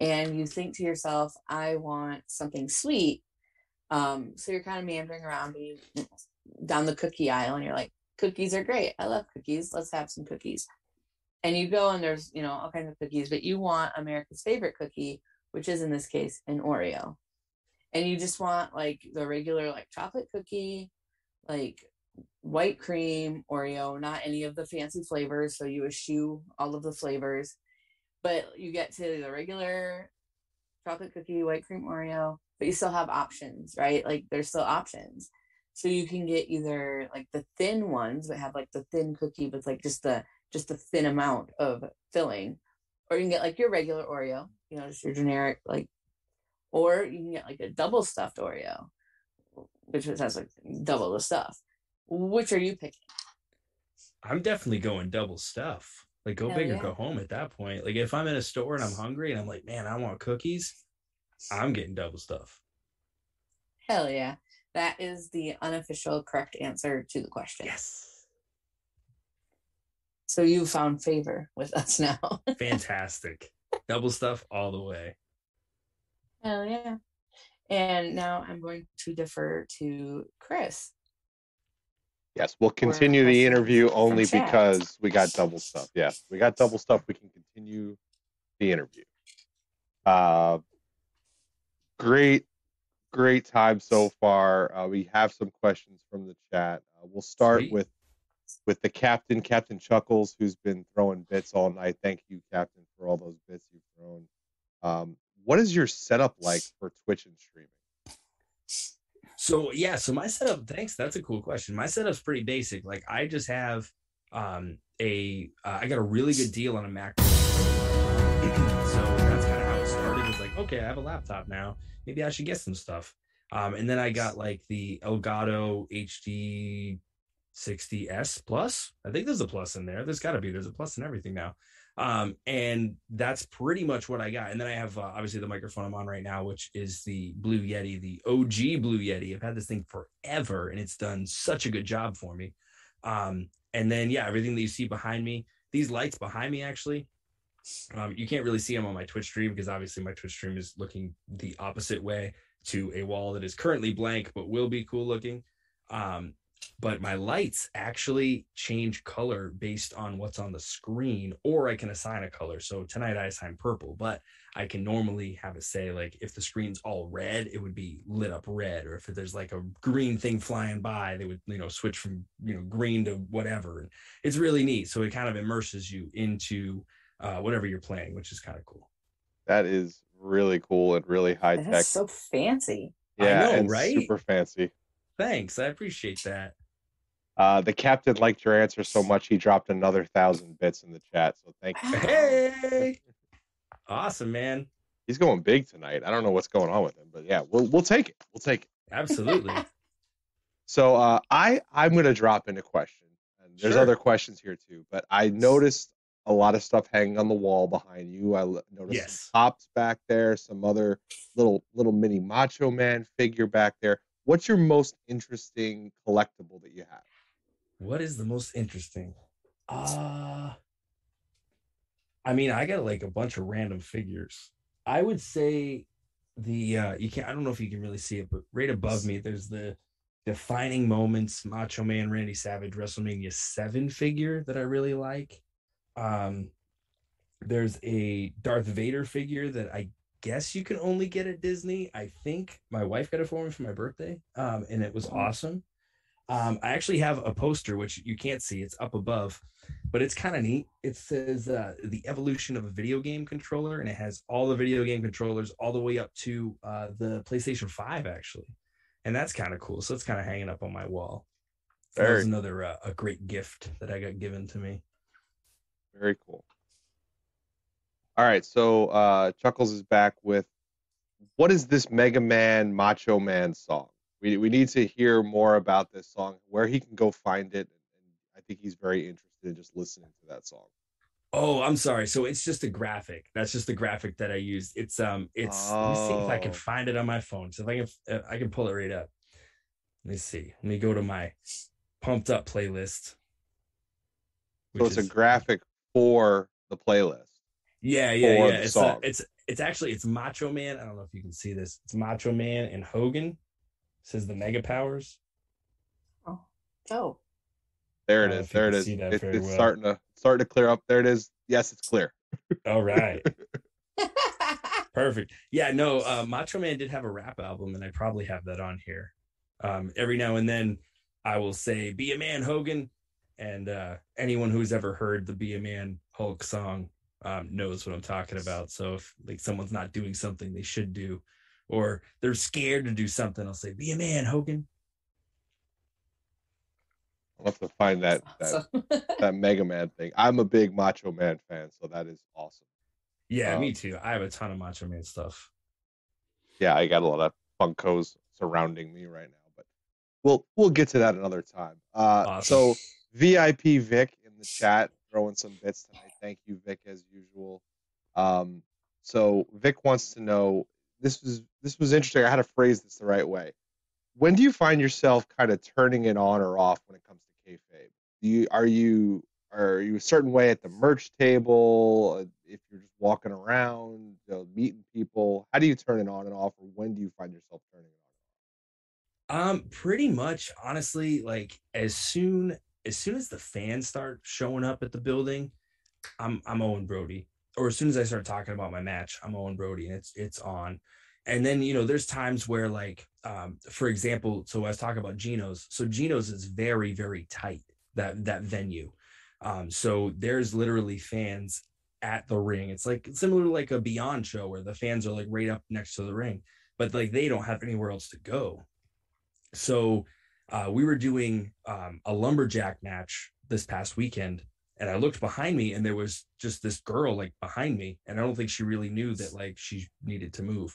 and you think to yourself, I want something sweet. Um, so you're kind of meandering around down the cookie aisle and you're like, cookies are great. I love cookies. Let's have some cookies. And you go and there's, you know, all kinds of cookies, but you want America's favorite cookie, which is in this case an Oreo. And you just want like the regular like chocolate cookie, like white cream Oreo, not any of the fancy flavors. So you eschew all of the flavors, but you get to the regular chocolate cookie, white cream Oreo, but you still have options, right? Like there's still options. So you can get either like the thin ones that have like the thin cookie with like just the just a thin amount of filling, or you can get like your regular Oreo, you know, just your generic like, or you can get like a double stuffed Oreo, which has like double the stuff. Which are you picking? I'm definitely going double stuff. Like go Hell big or go home at that point. Like if I'm in a store and I'm hungry and I'm like, man, I want cookies, I'm getting double stuff. Hell yeah. That is the unofficial correct answer to the question. Yes. So you found favor with us now. Fantastic. double stuff all the way. Hell yeah. And now I'm going to defer to Chris. Yes, we'll continue the interview only chat. because we got double stuff. Yes, we got double stuff. We can continue the interview. Uh, great, great time so far. Uh, we have some questions from the chat. Uh, we'll start Sweet. with with the captain, Captain Chuckles, who's been throwing bits all night. Thank you, Captain, for all those bits you've thrown. Um, what is your setup like for Twitch and streaming? So yeah, so my setup, thanks. That's a cool question. My setup's pretty basic. Like I just have um a uh, I got a really good deal on a Mac. so that's kind of how it started. Was like, okay, I have a laptop now. Maybe I should get some stuff. Um, and then I got like the Elgato HD 60s plus. I think there's a plus in there. There's got to be. There's a plus in everything now. Um, and that's pretty much what I got. And then I have uh, obviously the microphone I'm on right now, which is the Blue Yeti, the OG Blue Yeti. I've had this thing forever, and it's done such a good job for me. Um, and then yeah, everything that you see behind me, these lights behind me actually. Um, you can't really see them on my Twitch stream because obviously my Twitch stream is looking the opposite way to a wall that is currently blank but will be cool looking. Um, but my lights actually change color based on what's on the screen, or I can assign a color. So tonight I assign purple, but I can normally have it say like if the screen's all red, it would be lit up red, or if there's like a green thing flying by, they would you know switch from you know green to whatever. And it's really neat. So it kind of immerses you into uh, whatever you're playing, which is kind of cool. That is really cool and really high tech. So fancy. I yeah, know, and right? super fancy. Thanks, I appreciate that. Uh, the captain liked your answer so much he dropped another thousand bits in the chat. So thank you. Hey, awesome, man. He's going big tonight. I don't know what's going on with him, but yeah, we'll we'll take it. We'll take it. Absolutely. So uh, I I'm gonna drop in a question, and there's Sure. other questions here too. But I noticed a lot of stuff hanging on the wall behind you. I noticed Yes. some tops back there, some other little little mini Macho Man figure back there. What's your most interesting collectible that you have? What is the most interesting? Uh I mean, I got like a bunch of random figures. I would say the uh you can't I don't know if you can really see it, but right above me there's the defining moments, Macho Man Randy Savage WrestleMania 7 figure that I really like. Um, there's a Darth Vader figure that I guess you can only get at Disney. I think my wife got it for me for my birthday, um, and it was awesome. Um, I actually have a poster which you can't see; it's up above, but it's kind of neat. It says uh, the evolution of a video game controller, and it has all the video game controllers all the way up to uh, the PlayStation Five, actually, and that's kind of cool. So it's kind of hanging up on my wall. That was another uh, a great gift that I got given to me. Very cool. All right, so uh, Chuckles is back with what is this Mega Man Macho Man song? We we need to hear more about this song, where he can go find it, and I think he's very interested in just listening to that song. Oh, I'm sorry. So it's just a graphic. That's just the graphic that I used. It's um, it's. Oh. Let me see if I can Oh. find it on my phone. So if I can, uh, I can pull it right up. Let me see. Let me go to my pumped up playlist. So it's a graphic for the playlist. Yeah, yeah, yeah. It's song. uh, it's it's actually it's Macho Man. I don't know if you can see this. It's Macho Man and Hogan. says the Mega Powers. Oh, oh. There I it don't know is. if you There it can is. see that It- it's well. starting to starting to clear up. There it is. Yes, it's clear. All right. Perfect. Yeah, no, uh, Macho Man did have a rap album, and I probably have that on here. Um, every now and then, I will say, "Be a man, Hogan," and uh, anyone who's ever heard the "Be a Man" Hulk song um, knows what I'm talking about. So if like someone's not doing something they should do, or they're scared to do something, I'll say, "Be a man, Hogan." I'll have to find that that, that Mega Man thing. I'm a big Macho Man fan, so that is awesome. Yeah, Um, me too. I have a ton of Macho Man stuff. yeah, I got a lot of Funkos surrounding me right now, but we'll we'll get to that another time. Uh, Awesome. So VIP Vic in the chat throwing some bits tonight. Thank you, Vic, as usual. Um, so Vic wants to know this was this was interesting. I had to phrase this the right way. When do you find yourself kind of turning it on or off when it comes to kayfabe? Do you are you are you a certain way at the merch table? Uh, If you're just walking around, you know, meeting people, how do you turn it on and off, or when do you find yourself turning it on? Um, pretty much, honestly, like as soon as soon as the fans start showing up at the building, I'm I'm Owen Brody. Or as soon as I start talking about my match, I'm Owen Brody, and it's it's on. And then you know, there's times where like, um, for example, so I was talking about Geno's. So Geno's is very very tight that that venue. Um, so there's literally fans at the ring. It's like similar to like a Beyond show where the fans are like right up next to the ring, but like they don't have anywhere else to go so uh, we were doing um, a lumberjack match this past weekend and i looked behind me and there was just this girl like behind me and i don't think she really knew that like she needed to move.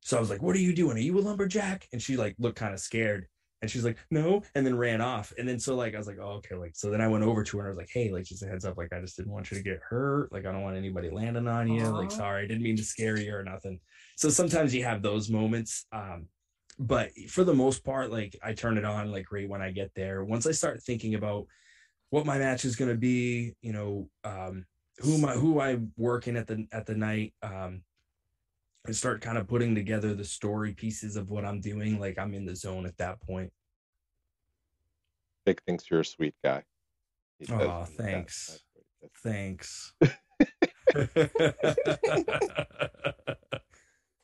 So i was like what are you doing? Are you a lumberjack? And she like looked kind of scared and she's like no and then ran off. And then so like i was like oh okay like so then i went over to her and i was like hey like just a heads up like i just didn't want you to get hurt like i don't want anybody landing on you like sorry i didn't mean to scare you or nothing. So sometimes you have those moments um but for the most part like i turn it on like right when i get there once i start thinking about what my match is going to be you know um who am i who i'm working at the at the night um and start kind of putting together the story pieces of what i'm doing like i'm in the zone at that point Vic thinks you're a sweet guy. He says Aw, in the chat. thanks. Thanks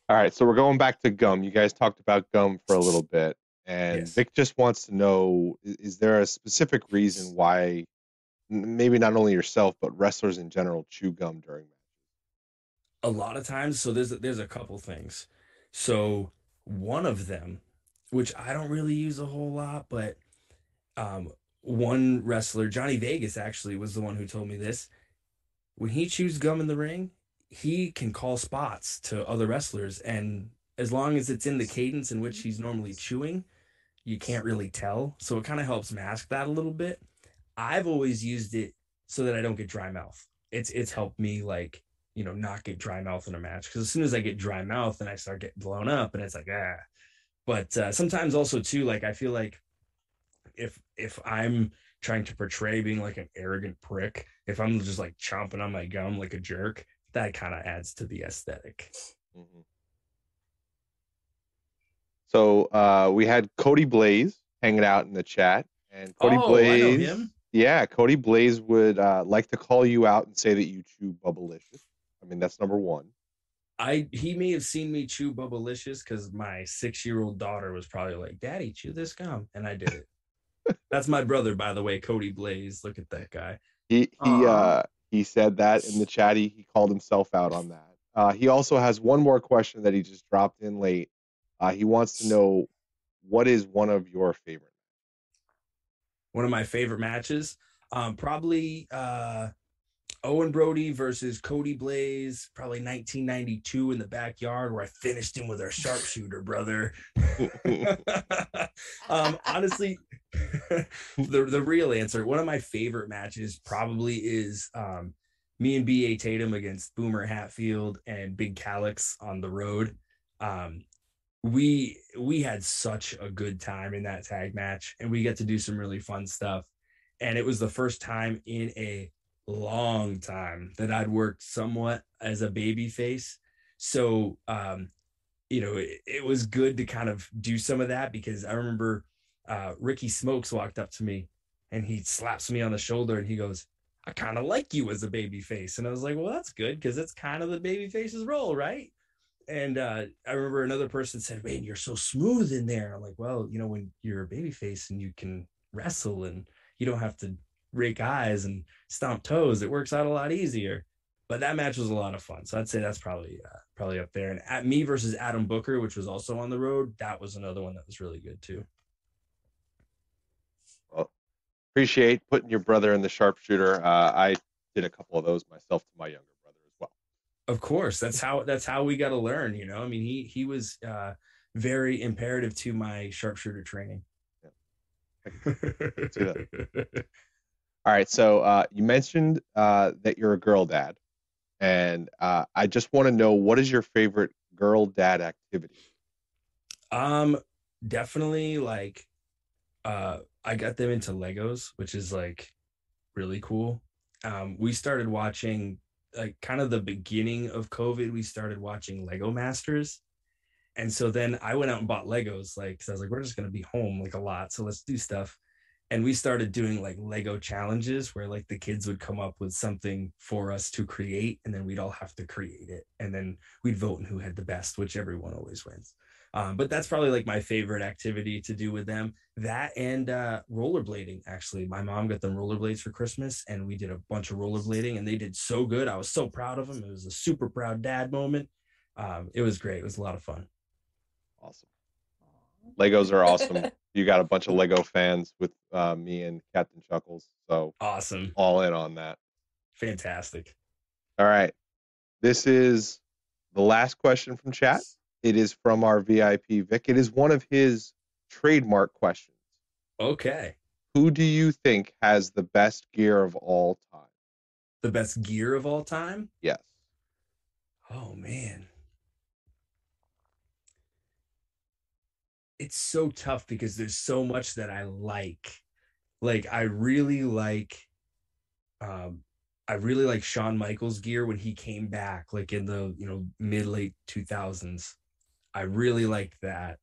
All right, so we're going back to gum. You guys talked about gum for a little bit, and Yes. Vic just wants to know: is there a specific reason why, maybe not only yourself but wrestlers in general chew gum during matches? a lot of times so there's there's a couple things so one of them which i don't really use a whole lot but um one wrestler johnny vegas actually was the one who told me this when he chews gum in the ring he can call spots to other wrestlers and as long as it's in the cadence in which he's normally chewing you can't really tell so it kind of helps mask that a little bit i've always used it so that i don't get dry mouth it's it's helped me like you know, not get dry mouth in a match. Because as soon as I get dry mouth, then I start getting blown up, and it's like ah. But uh, sometimes also too, like I feel like if if I'm trying to portray being like an arrogant prick, if I'm just like chomping on my gum like a jerk, that kind of adds to the aesthetic. Mhm. So uh, we had Cody Blaze hanging out in the chat, and Cody oh, Blaze. Yeah, Cody Blaze would uh, like to call you out and say that you chew bubblicious. I mean, that's number one. I he may have seen me chew Bubblicious because my six year old daughter was probably like, "Daddy, chew this gum," and I did it. That's my brother, by the way, Cody Blaze. Look at that guy. He he Aw. uh he said that in the chat. He, he called himself out on that. Uh, he also has one more question that he just dropped in late. Uh, he wants to know what is one of your favorite. One of my favorite matches, um, probably uh, Owen Brody versus Cody Blaze, probably 1992 in the backyard where I finished him with our sharpshooter, brother. um, honestly, the the real answer, one of my favorite matches probably is um, me and B.A. Tatum against Boomer Hatfield and Big Calix on the road. Um, we we had such a good time in that tag match, and we get to do some really fun stuff. And it was the first time in a long time that I'd worked somewhat as a baby face. So um, you know, it, it was good to kind of do some of that because I remember uh, Ricky Smokes walked up to me and he slaps me on the shoulder and he goes, I kind of like you as a baby face. And I was like, well, that's good because it's kind of the baby face's role, right? And uh, I remember another person said, man, you're so smooth in there. I'm like, well, you know, when you're a baby face and you can wrestle and you don't have to rake eyes and stomp toes, it works out a lot easier. But that match was a lot of fun. So I'd say that's probably uh, probably up there. And at me versus Adam Booker, which was also on the road, that was another one that was really good too. Well, appreciate putting your brother in the sharpshooter. Uh, I did a couple of those myself to my younger brother as well. Of course, that's how that's how we got to learn. You know, I mean, he he was uh, very imperative to my sharpshooter training. see All right, so uh, you mentioned uh, that you're a girl dad, and uh, I just want to know what is your favorite girl dad activity? Um, definitely like, uh, I got them into Legos, which is like really cool. Um, we started watching like kind of the beginning of COVID. We started watching Lego Masters, and so then I went out and bought Legos, like because I was like, we're just gonna be home like a lot, so let's do stuff. And we started doing like Lego challenges where like the kids would come up with something for us to create, and then we'd all have to create it, and then we'd vote on who had the best, which everyone always wins. Um, but that's probably like my favorite activity to do with them. That and uh, rollerblading. Actually, my mom got them rollerblades for Christmas, and we did a bunch of rollerblading, and they did so good. I was so proud of them. It was a super proud dad moment. Um, it was great. It was a lot of fun. Awesome. Legos are awesome. you got a bunch of Lego fans with uh, me and Captain Chuckles, so Awesome. all in on that. Fantastic. All right. This is the last question from chat. It is from our VIP Vic. It is one of his trademark questions. Okay. Who do you think has the best gear of all time? The best gear of all time? Yes. Oh man. It's so tough because there's so much that I like. Like I really like um I really like Shawn Michaels gear when he came back like in the, you know, mid late 2000s. I really like that.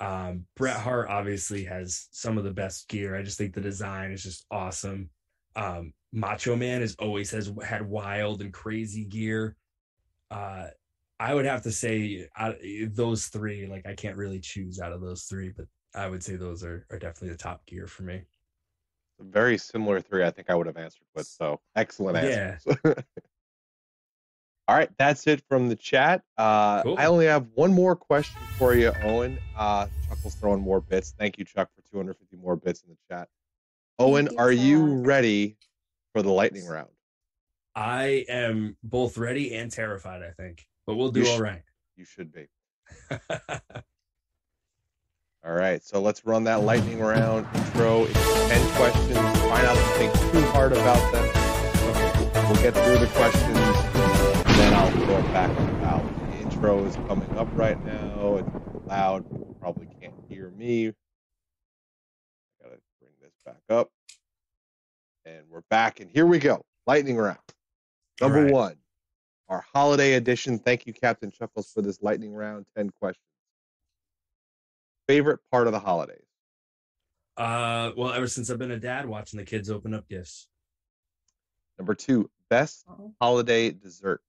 Um Bret Hart obviously has some of the best gear. I just think the design is just awesome. Um Macho Man has always has had wild and crazy gear. Uh I would have to say out, those three. Like I can't really choose out of those three, but I would say those are are definitely the top gear for me. Very similar three I think I would have answered with. So excellent Yeah. answers. All right, that's it from the chat. Uh, Cool. I only have one more question for you, Owen. Uh, Chuckle's throwing more bits. Thank you, Chuck, for 250 more bits in the chat. Owen, you, are you ready for the lightning round? I am both ready and terrified. I think, but we'll do You all sh- right. You should be. All right, so let's run that lightning round intro. It's 10 questions. Try not to think too hard about them. We'll get through the questions, and then I'll throw it back on the ballot. The intro is coming up right now. It's loud. People probably can't hear me. Gotta bring this back up. And we're back, and here we go. Lightning round. Number right. one, our holiday edition. Thank you, Captain Chuckles, for this lightning round. 10 questions. Favorite part of the holidays? Uh, well, ever since I've been a dad, watching the kids open up gifts. Number two, best Oh. holiday dessert.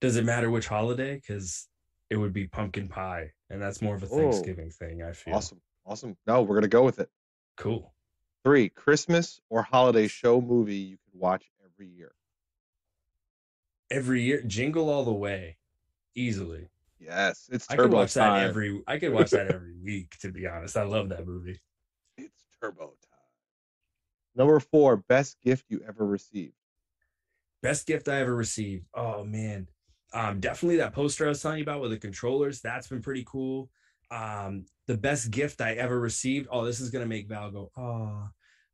Does it matter which holiday? Because it would be pumpkin pie, and that's more of a Oh. Thanksgiving thing. I feel Awesome. Awesome. No, we're gonna go with it. cool. Three, Christmas or holiday show movie you could watch every year. Every year, Jingle All the Way, easily. Yes, it's Turbo I could watch time. that every. I could watch that every week. To be honest, I love that movie. It's turbo time. Number four, best gift you ever received. Best gift I ever received. Oh man. Um, definitely that poster I was telling you about with the controllers. That's been pretty cool. Um, the best gift I ever received. Oh, this is gonna make Val go, oh.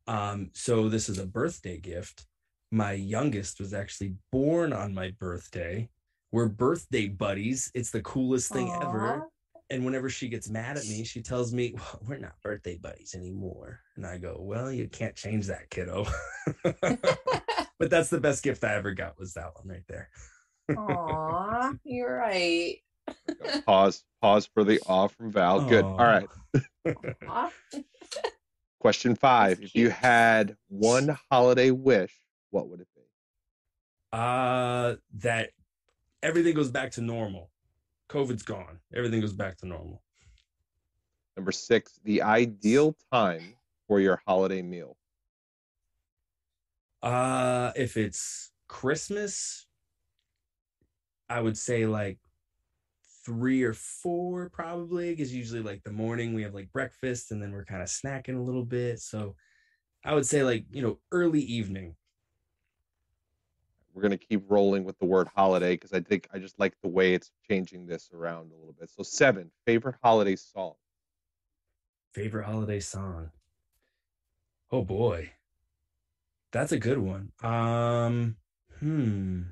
Um, so this is a birthday gift. My youngest was actually born on my birthday. We're birthday buddies. It's the coolest thing ever. And whenever she gets mad at me, she tells me, well, we're not birthday buddies anymore. And I go, Well, you can't change that, kiddo. but that's the best gift I ever got was that one right there. Aw, you're right. Pause. Pause for the awe from Val. Good. All Aw. right. Aw. Question five. If you had one holiday wish, what would it be? Uh that everything goes back to normal. COVID's gone. Everything goes back to normal. Number six, the ideal time for your holiday meal. Uh if it's Christmas, I would say like three or four probably because usually like the morning we have like breakfast and then we're kind of snacking a little bit. So I would say like, you know, early evening. We're gonna keep rolling with the word holiday because I think I just like the way it's changing this around a little bit. So seven, favorite holiday song. Favorite holiday song. Oh boy. That's a good one. Um hmm.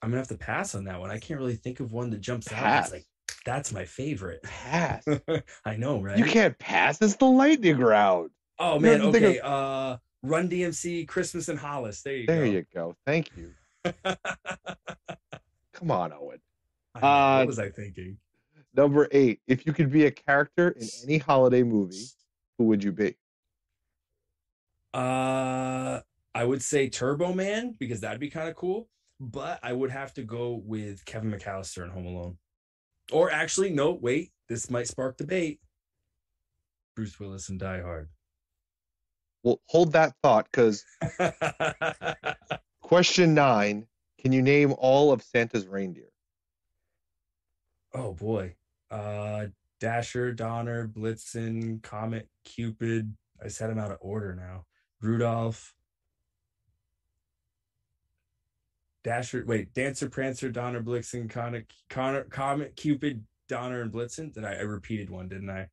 I'm gonna have to pass on that one. I can't really think of one that jumps out. Pass. It's like that's my favorite. Pass. I know, right? You can't pass. It's the lightning round. oh man, to okay. Uh Run DMC, Christmas in Hollis. There you There go. you go. Thank you. Come on, Owen. Uh, what was I thinking? Number eight, if you could be a character in any holiday movie, who would you be? Uh I would say Turbo Man because that'd be kind of cool, but I would have to go with Kevin McAllister in Home Alone. Or actually, no, wait, this might spark debate. Bruce Willis and Die Hard. Well, hold that thought because question nine, can you name all of Santa's reindeer? oh boy. Uh Dasher, Donner, Blitzen, Comet, Cupid. I said them out of order now. Rudolph. Dasher, wait, Dancer, Prancer, Donner, Blitzen, Connor, Connor, Comet, Cupid, Donner, and Blitzen. Did I? I repeated one, didn't I?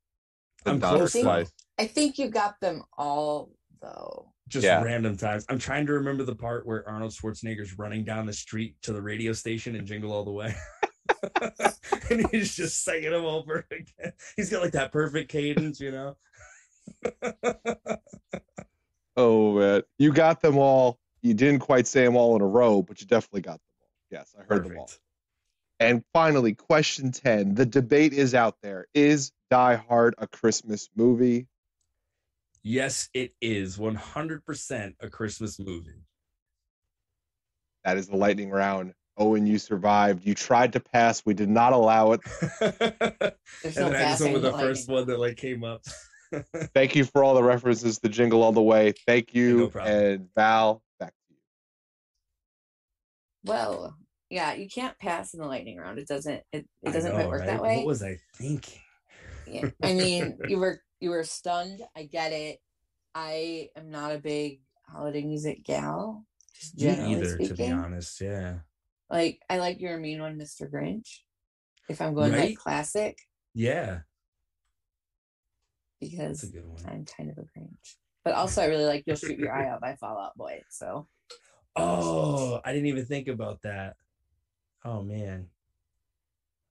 The I'm close. though. Slice. I think you got them all though. Just Yeah. random times. I'm trying to remember the part where Arnold Schwarzenegger's running down the street to the radio station and jingle all the way. and he's just singing them over again. He's got like that perfect cadence, you know. Oh man, you got them all. You didn't quite say them all in a row, but you definitely got them all. Yes, I heard them all. And finally, question 10. The debate is out there. Is Die Hard a Christmas movie? Yes, it is 100% a Christmas movie. That is the lightning round. Owen, you survived. You tried to pass. We did not allow it. and There's then no I just went the the first lightning. one that like came up. Thank you for all the references the Jingle All the Way. Thank you. no and Val, back to you. Well, yeah, you can't pass in the lightning round. It doesn't. It, it doesn't know, quite work right? that way. What was I thinking? Yeah. I mean, you were you were stunned. I get it. I am not a big holiday music gal. Just Me generally either, speaking. to be honest. Yeah. Like I like your mean one, Mr. Grinch. If I'm going Right? like classic, Yeah. because That's a good one. I'm kind of a Grinch. But also, I really like "Yule Shoot Your Eye Out" by Fall Out Boy. So Oh, I didn't even think about that. Oh man.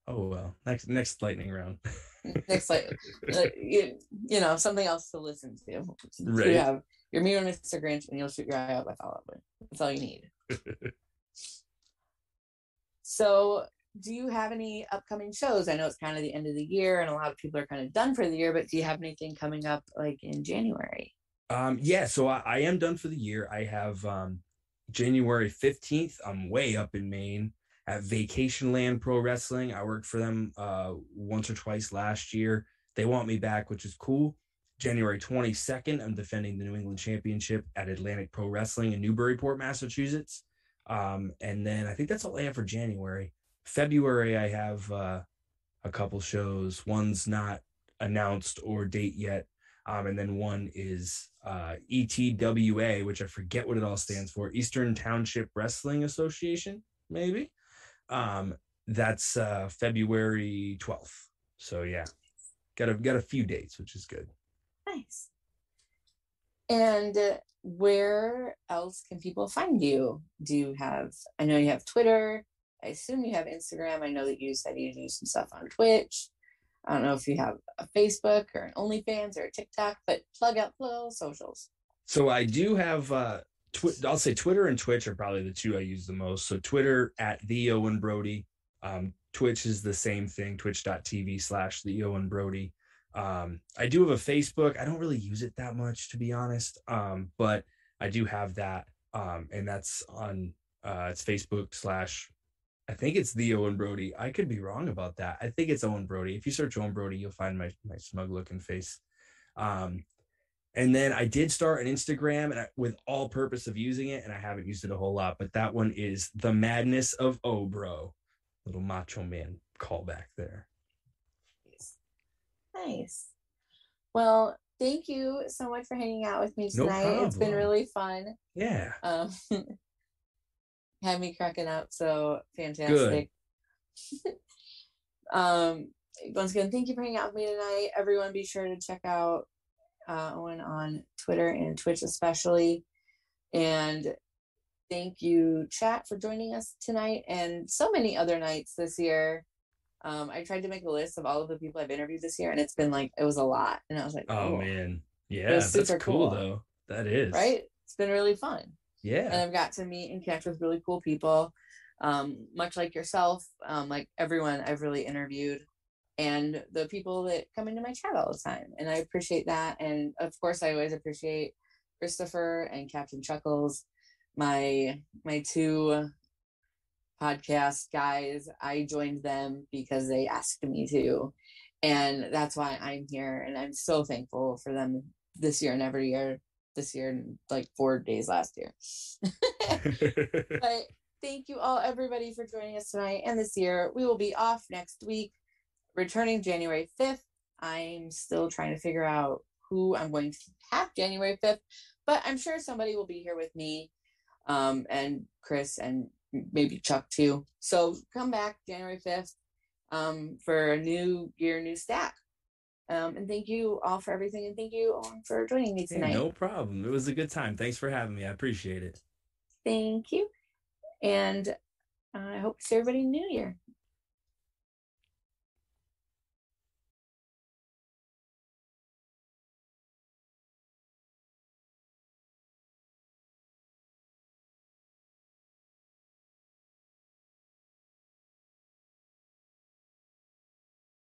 Oh well. Next next lightning round. next, like, like, you, you know, something else to listen to. Right. You have your one, Mr. Grinch, and "Yule Shoot Your Eye Out" by Fall Out. That's all you need. So do you have any upcoming shows? I know it's kind of the end of the year and a lot of people are kind of done for the year, but do you have anything coming up like in January? Um, yeah, so I, I am done for the year. I have um, January 15th. I'm way up in Maine at Vacation Land Pro Wrestling. I worked for them uh, once or twice last year. They want me back, which is cool. January 22nd, I'm defending the New England Championship at Atlantic Pro Wrestling in Newburyport, Massachusetts. Um, and then I think that's all I have for January. February, I have uh, a couple shows. One's not announced or date yet. Um, and then one is uh, ETWA, which I forget what it all stands for Eastern Township Wrestling Association, maybe. Um, that's uh, February 12th. So, yeah, got a, got a few dates, which is good. Nice. And uh, where else can people find you? Do you have, I know you have Twitter. I assume you have Instagram. I know that you said you do some stuff on Twitch. I don't know if you have a Facebook or an OnlyFans or a TikTok, but plug out little socials. So I do have uh I'll say Twitter and Twitch are probably the two I use the most. So Twitter at the Owen Brody. Um, Twitch is the same thing, twitch.tv slash the Owen Brody. Um, I do have a Facebook. I don't really use it that much to be honest. Um, but I do have that. Um, and that's on uh it's Facebook slash I think it's the Owen Brody. I could be wrong about that. I think it's Owen Brody. If you search Owen Brody, you'll find my my smug looking face. Um, and then I did start an Instagram and I, with all purpose of using it, and I haven't used it a whole lot. But that one is the madness of oh bro, little macho man callback there. Nice. Well, thank you so much for hanging out with me No tonight. it's been really fun. Yeah, Um, had me cracking up. So fantastic. um, once again, thank you for hanging out with me tonight. Everyone, be sure to check out uh, Owen on Twitter and Twitch, especially. And thank you, chat, for joining us tonight and so many other nights this year. Um, I tried to make a list of all of the people I've interviewed this year, and it's been like it was a lot. And I was like, Oh "Cool." man, yeah, that's cool, cool. though. That is right? It's been really fun. Yeah, and I've got to meet and connect with really cool people, um, much like yourself, um, like everyone I've really interviewed, and the people that come into my chat all the time. And I appreciate that. And of course, I always appreciate Christopher and Captain Chuckles, my my two podcast guys. I joined them because they asked me to, and that's why I'm here. And I'm so thankful for them this year and every year. This year and like four days last year. but thank you all everybody for joining us tonight and this year we will be off next week returning january 5th i'm still trying to figure out who i'm going to have january 5th but i'm sure somebody will be here with me um, and chris and maybe chuck too so come back january 5th um, for a new year new stack um, and thank you all for everything and thank you all for joining me Hey, tonight no problem. It was a good time. Thanks for having me. I appreciate it. Thank you. And I hope to see everybody in New Year.